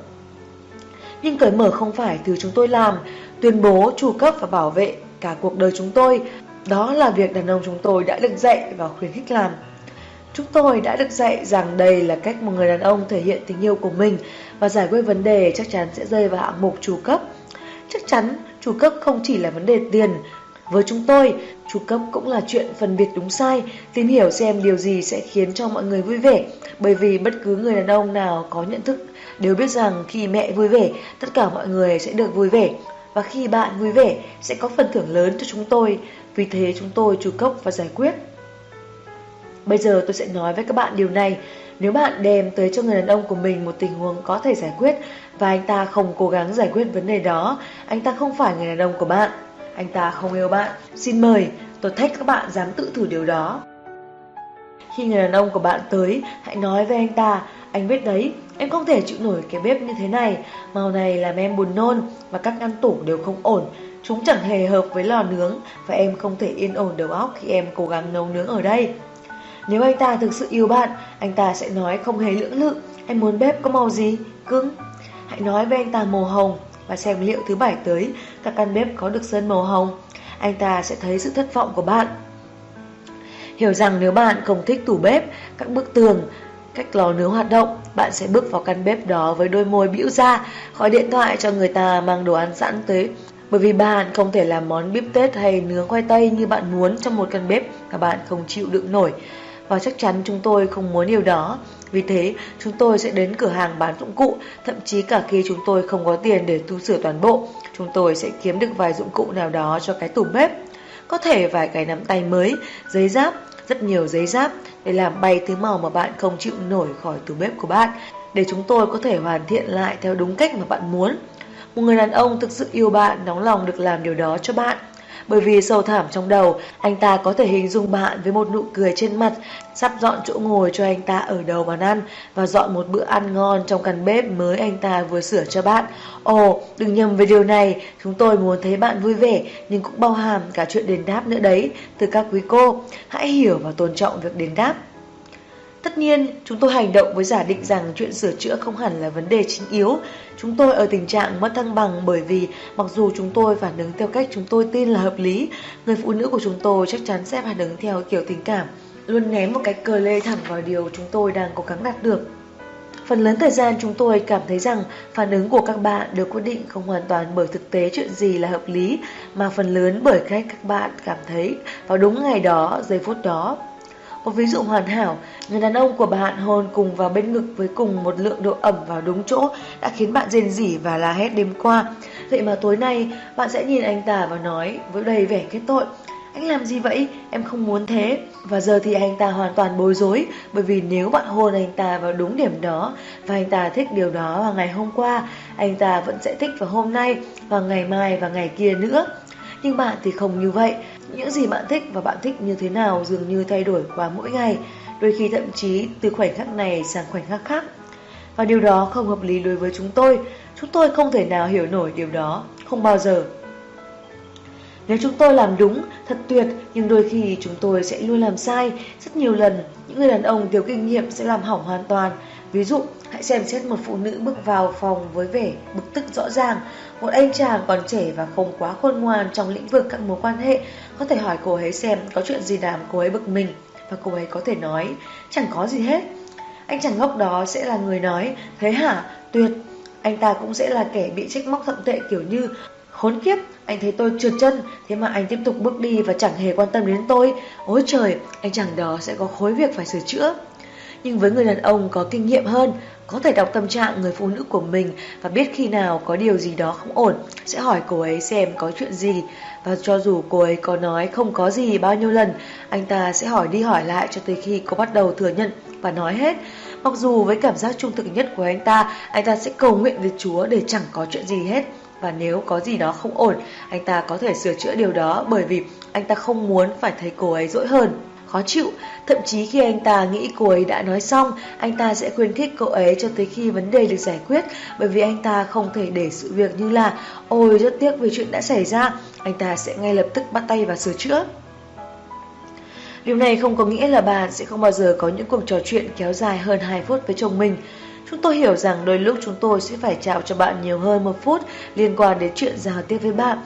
Speaker 1: Nhưng cởi mở không phải thứ chúng tôi làm, tuyên bố, chủ cấp và bảo vệ cả cuộc đời chúng tôi. Đó là việc đàn ông chúng tôi đã được dạy và khuyến khích làm. Chúng tôi đã được dạy rằng đây là cách một người đàn ông thể hiện tình yêu của mình và giải quyết vấn đề chắc chắn sẽ rơi vào hạng mục chủ cấp. Chắc chắn chủ cấp không chỉ là vấn đề tiền. Với chúng tôi, chủ cấp cũng là chuyện phân biệt đúng sai, tìm hiểu xem điều gì sẽ khiến cho mọi người vui vẻ. Bởi vì bất cứ người đàn ông nào có nhận thức đều biết rằng khi mẹ vui vẻ, tất cả mọi người sẽ được vui vẻ. Và khi bạn vui vẻ, sẽ có phần thưởng lớn cho chúng tôi. Vì thế chúng tôi chủ cấp và giải quyết. Bây giờ tôi sẽ nói với các bạn điều này. Nếu bạn đem tới cho người đàn ông của mình một tình huống có thể giải quyết và anh ta không cố gắng giải quyết vấn đề đó, anh ta không phải người đàn ông của bạn. Anh ta không yêu bạn. Xin mời, tôi thách các bạn dám tự thử điều đó. Khi người đàn ông của bạn tới, hãy nói với anh ta, anh biết đấy, em không thể chịu nổi cái bếp như thế này, màu này làm em buồn nôn và các ngăn tủ đều không ổn. Chúng chẳng hề hợp với lò nướng và em không thể yên ổn đầu óc khi em cố gắng nấu nướng ở đây. Nếu anh ta thực sự yêu bạn, anh ta sẽ nói không hề lưỡng lự, em muốn bếp có màu gì? Cứng. Hãy nói với anh ta màu hồng và xem liệu thứ bảy tới các căn bếp có được sơn màu hồng. Anh ta sẽ thấy sự thất vọng của bạn. Hiểu rằng nếu bạn không thích tủ bếp, các bức tường, cách lò nướng hoạt động, bạn sẽ bước vào căn bếp đó với đôi môi bĩu ra, gọi điện thoại cho người ta mang đồ ăn sẵn tới. Bởi vì bạn không thể làm món bíp tết hay nướng khoai tây như bạn muốn trong một căn bếp mà bạn không chịu đựng nổi. Và chắc chắn chúng tôi không muốn điều đó. Vì thế, chúng tôi sẽ đến cửa hàng bán dụng cụ, thậm chí cả khi chúng tôi không có tiền để tu sửa toàn bộ, chúng tôi sẽ kiếm được vài dụng cụ nào đó cho cái tủ bếp. Có thể vài cái nắm tay mới, giấy giáp, rất nhiều giấy giáp để làm bay thứ màu mà bạn không chịu nổi khỏi tủ bếp của bạn, để chúng tôi có thể hoàn thiện lại theo đúng cách mà bạn muốn. Một người đàn ông thực sự yêu bạn, nóng lòng được làm điều đó cho bạn. Bởi vì sâu thẳm trong đầu, anh ta có thể hình dung bạn với một nụ cười trên mặt, sắp dọn chỗ ngồi cho anh ta ở đầu bàn ăn và dọn một bữa ăn ngon trong căn bếp mới anh ta vừa sửa cho bạn. Ồ, đừng nhầm về điều này, chúng tôi muốn thấy bạn vui vẻ nhưng cũng bao hàm cả chuyện đền đáp nữa đấy, từ các quý cô. Hãy hiểu và tôn trọng việc đền đáp. Tất nhiên, chúng tôi hành động với giả định rằng chuyện sửa chữa không hẳn là vấn đề chính yếu. Chúng tôi ở tình trạng mất thăng bằng bởi vì mặc dù chúng tôi phản ứng theo cách chúng tôi tin là hợp lý, người phụ nữ của chúng tôi chắc chắn sẽ phản ứng theo kiểu tình cảm, luôn ném một cái cờ lê thẳng vào điều chúng tôi đang cố gắng đạt được. Phần lớn thời gian chúng tôi cảm thấy rằng phản ứng của các bạn được quyết định không hoàn toàn bởi thực tế chuyện gì là hợp lý, mà phần lớn bởi cách các bạn cảm thấy vào đúng ngày đó, giây phút đó. Một ví dụ hoàn hảo, người đàn ông của bạn hôn cùng vào bên ngực với cùng một lượng độ ẩm vào đúng chỗ đã khiến bạn rên rỉ và la hét đêm qua. Vậy mà tối nay, bạn sẽ nhìn anh ta và nói với đầy vẻ kết tội. Anh làm gì vậy? Em không muốn thế. Và giờ thì anh ta hoàn toàn bối rối bởi vì nếu bạn hôn anh ta vào đúng điểm đó và anh ta thích điều đó vào ngày hôm qua, anh ta vẫn sẽ thích vào hôm nay, và ngày mai và ngày kia nữa. Nhưng bạn thì không như vậy. Những gì bạn thích và bạn thích như thế nào dường như thay đổi qua mỗi ngày, đôi khi thậm chí từ khoảnh khắc này sang khoảnh khắc khác. Và điều đó không hợp lý đối với chúng tôi. Chúng tôi không thể nào hiểu nổi điều đó, không bao giờ. Nếu chúng tôi làm đúng, thật tuyệt, nhưng đôi khi chúng tôi sẽ luôn làm sai. Rất nhiều lần, những người đàn ông thiếu kinh nghiệm sẽ làm hỏng hoàn toàn. Ví dụ, hãy xem xét một phụ nữ bước vào phòng với vẻ bực tức rõ ràng. Một anh chàng còn trẻ và không quá khôn ngoan trong lĩnh vực các mối quan hệ có thể hỏi cô ấy xem có chuyện gì làm cô ấy bực mình và cô ấy có thể nói chẳng có gì hết. Anh chàng ngốc đó sẽ là người nói thế hả, tuyệt. Anh ta cũng sẽ là kẻ bị trách móc thậm tệ kiểu như khốn kiếp, anh thấy tôi trượt chân, thế mà anh tiếp tục bước đi và chẳng hề quan tâm đến tôi. Ôi trời, anh chàng đó sẽ có khối việc phải sửa chữa. Nhưng với người đàn ông có kinh nghiệm hơn, có thể đọc tâm trạng người phụ nữ của mình và biết khi nào có điều gì đó không ổn, sẽ hỏi cô ấy xem có chuyện gì. Và cho dù cô ấy có nói không có gì bao nhiêu lần, anh ta sẽ hỏi đi hỏi lại cho tới khi cô bắt đầu thừa nhận và nói hết. Mặc dù với cảm giác trung thực nhất của anh ta, anh ta sẽ cầu nguyện với Chúa để chẳng có chuyện gì hết. Và nếu có gì đó không ổn, anh ta có thể sửa chữa điều đó bởi vì anh ta không muốn phải thấy cô ấy dỗi hơn khó chịu. Thậm chí khi anh ta nghĩ cô ấy đã nói xong, anh ta sẽ khuyến khích cô ấy cho tới khi vấn đề được giải quyết, bởi vì anh ta không thể để sự việc như là ôi rất tiếc về chuyện đã xảy ra, anh ta sẽ ngay lập tức bắt tay vào sửa chữa. Điều này không có nghĩa là bạn sẽ không bao giờ có những cuộc trò chuyện kéo dài hơn 2 phút với chồng mình. Chúng tôi hiểu rằng đôi lúc chúng tôi sẽ phải trao cho bạn nhiều hơn một phút liên quan đến chuyện giao tiếp với bạn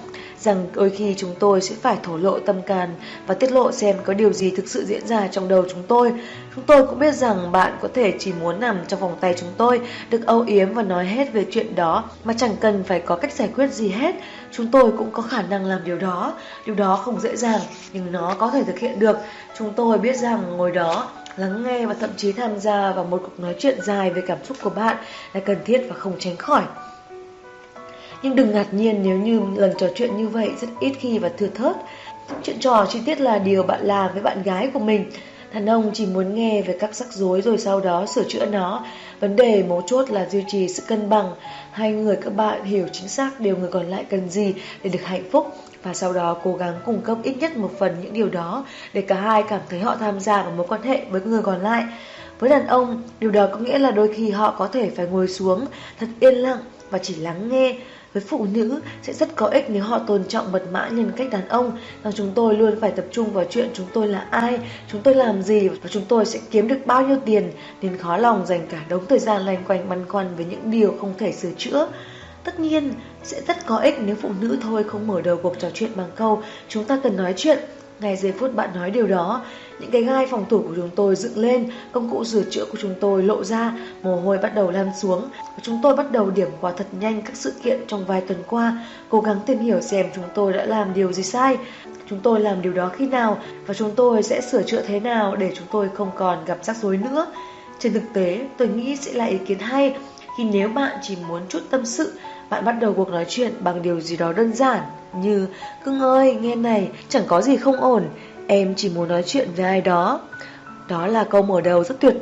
Speaker 1: rằng đôi khi chúng tôi sẽ phải thổ lộ tâm can và tiết lộ xem có điều gì thực sự diễn ra trong đầu chúng tôi. Chúng tôi cũng biết rằng bạn có thể chỉ muốn nằm trong vòng tay chúng tôi, được âu yếm và nói hết về chuyện đó mà chẳng cần phải có cách giải quyết gì hết. Chúng tôi cũng có khả năng làm điều đó. Điều đó không dễ dàng, nhưng nó có thể thực hiện được. Chúng tôi biết rằng ngồi đó lắng nghe và thậm chí tham gia vào một cuộc nói chuyện dài về cảm xúc của bạn là cần thiết và không tránh khỏi. Nhưng đừng ngạc nhiên nếu như lần trò chuyện như vậy rất ít khi và thừa thớt. Chuyện trò chi tiết là điều bạn làm với bạn gái của mình. Đàn ông chỉ muốn nghe về các rắc rối rồi sau đó sửa chữa nó. Vấn đề mấu chốt là duy trì sự cân bằng. Hai người các bạn hiểu chính xác điều người còn lại cần gì để được hạnh phúc và sau đó cố gắng cung cấp ít nhất một phần những điều đó để cả hai cảm thấy họ tham gia vào mối quan hệ với người còn lại. Với đàn ông, điều đó có nghĩa là đôi khi họ có thể phải ngồi xuống thật yên lặng và chỉ lắng nghe với phụ nữ sẽ rất có ích nếu họ tôn trọng mật mã nhân cách đàn ông. Rằng chúng tôi luôn phải tập trung vào chuyện chúng tôi là ai, chúng tôi làm gì và chúng tôi sẽ kiếm được bao nhiêu tiền. Nên khó lòng dành cả đống thời gian loanh quanh băn khoăn với những điều không thể sửa chữa. Tất nhiên, sẽ rất có ích nếu phụ nữ thôi không mở đầu cuộc trò chuyện bằng câu chúng ta cần nói chuyện ngay giây phút bạn nói điều đó, những cái gai phòng thủ của chúng tôi dựng lên, công cụ sửa chữa của chúng tôi lộ ra, mồ hôi bắt đầu lan xuống chúng tôi bắt đầu điểm qua thật nhanh các sự kiện trong vài tuần qua, cố gắng tìm hiểu xem chúng tôi đã làm điều gì sai, chúng tôi làm điều đó khi nào và chúng tôi sẽ sửa chữa thế nào để chúng tôi không còn gặp rắc rối nữa. Trên thực tế, tôi nghĩ sẽ là ý kiến hay khi nếu bạn chỉ muốn chút tâm sự, bạn bắt đầu cuộc nói chuyện bằng điều gì đó đơn giản như Cưng ơi, nghe này, chẳng có gì không ổn, em chỉ muốn nói chuyện với ai đó. Đó là câu mở đầu rất tuyệt,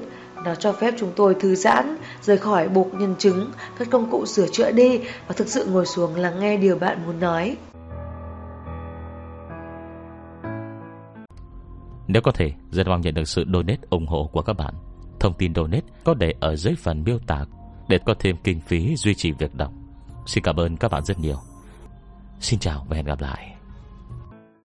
Speaker 1: nó cho phép chúng tôi thư giãn, rời khỏi bục nhân chứng, các công cụ sửa chữa đi và thực sự ngồi xuống lắng nghe điều bạn muốn nói.
Speaker 2: Nếu có thể, rất mong nhận được sự donate ủng hộ của các bạn. Thông tin donate có để ở dưới phần miêu tả để có thêm kinh phí duy trì việc đọc. Xin cảm ơn các bạn rất nhiều. Xin chào và hẹn gặp lại.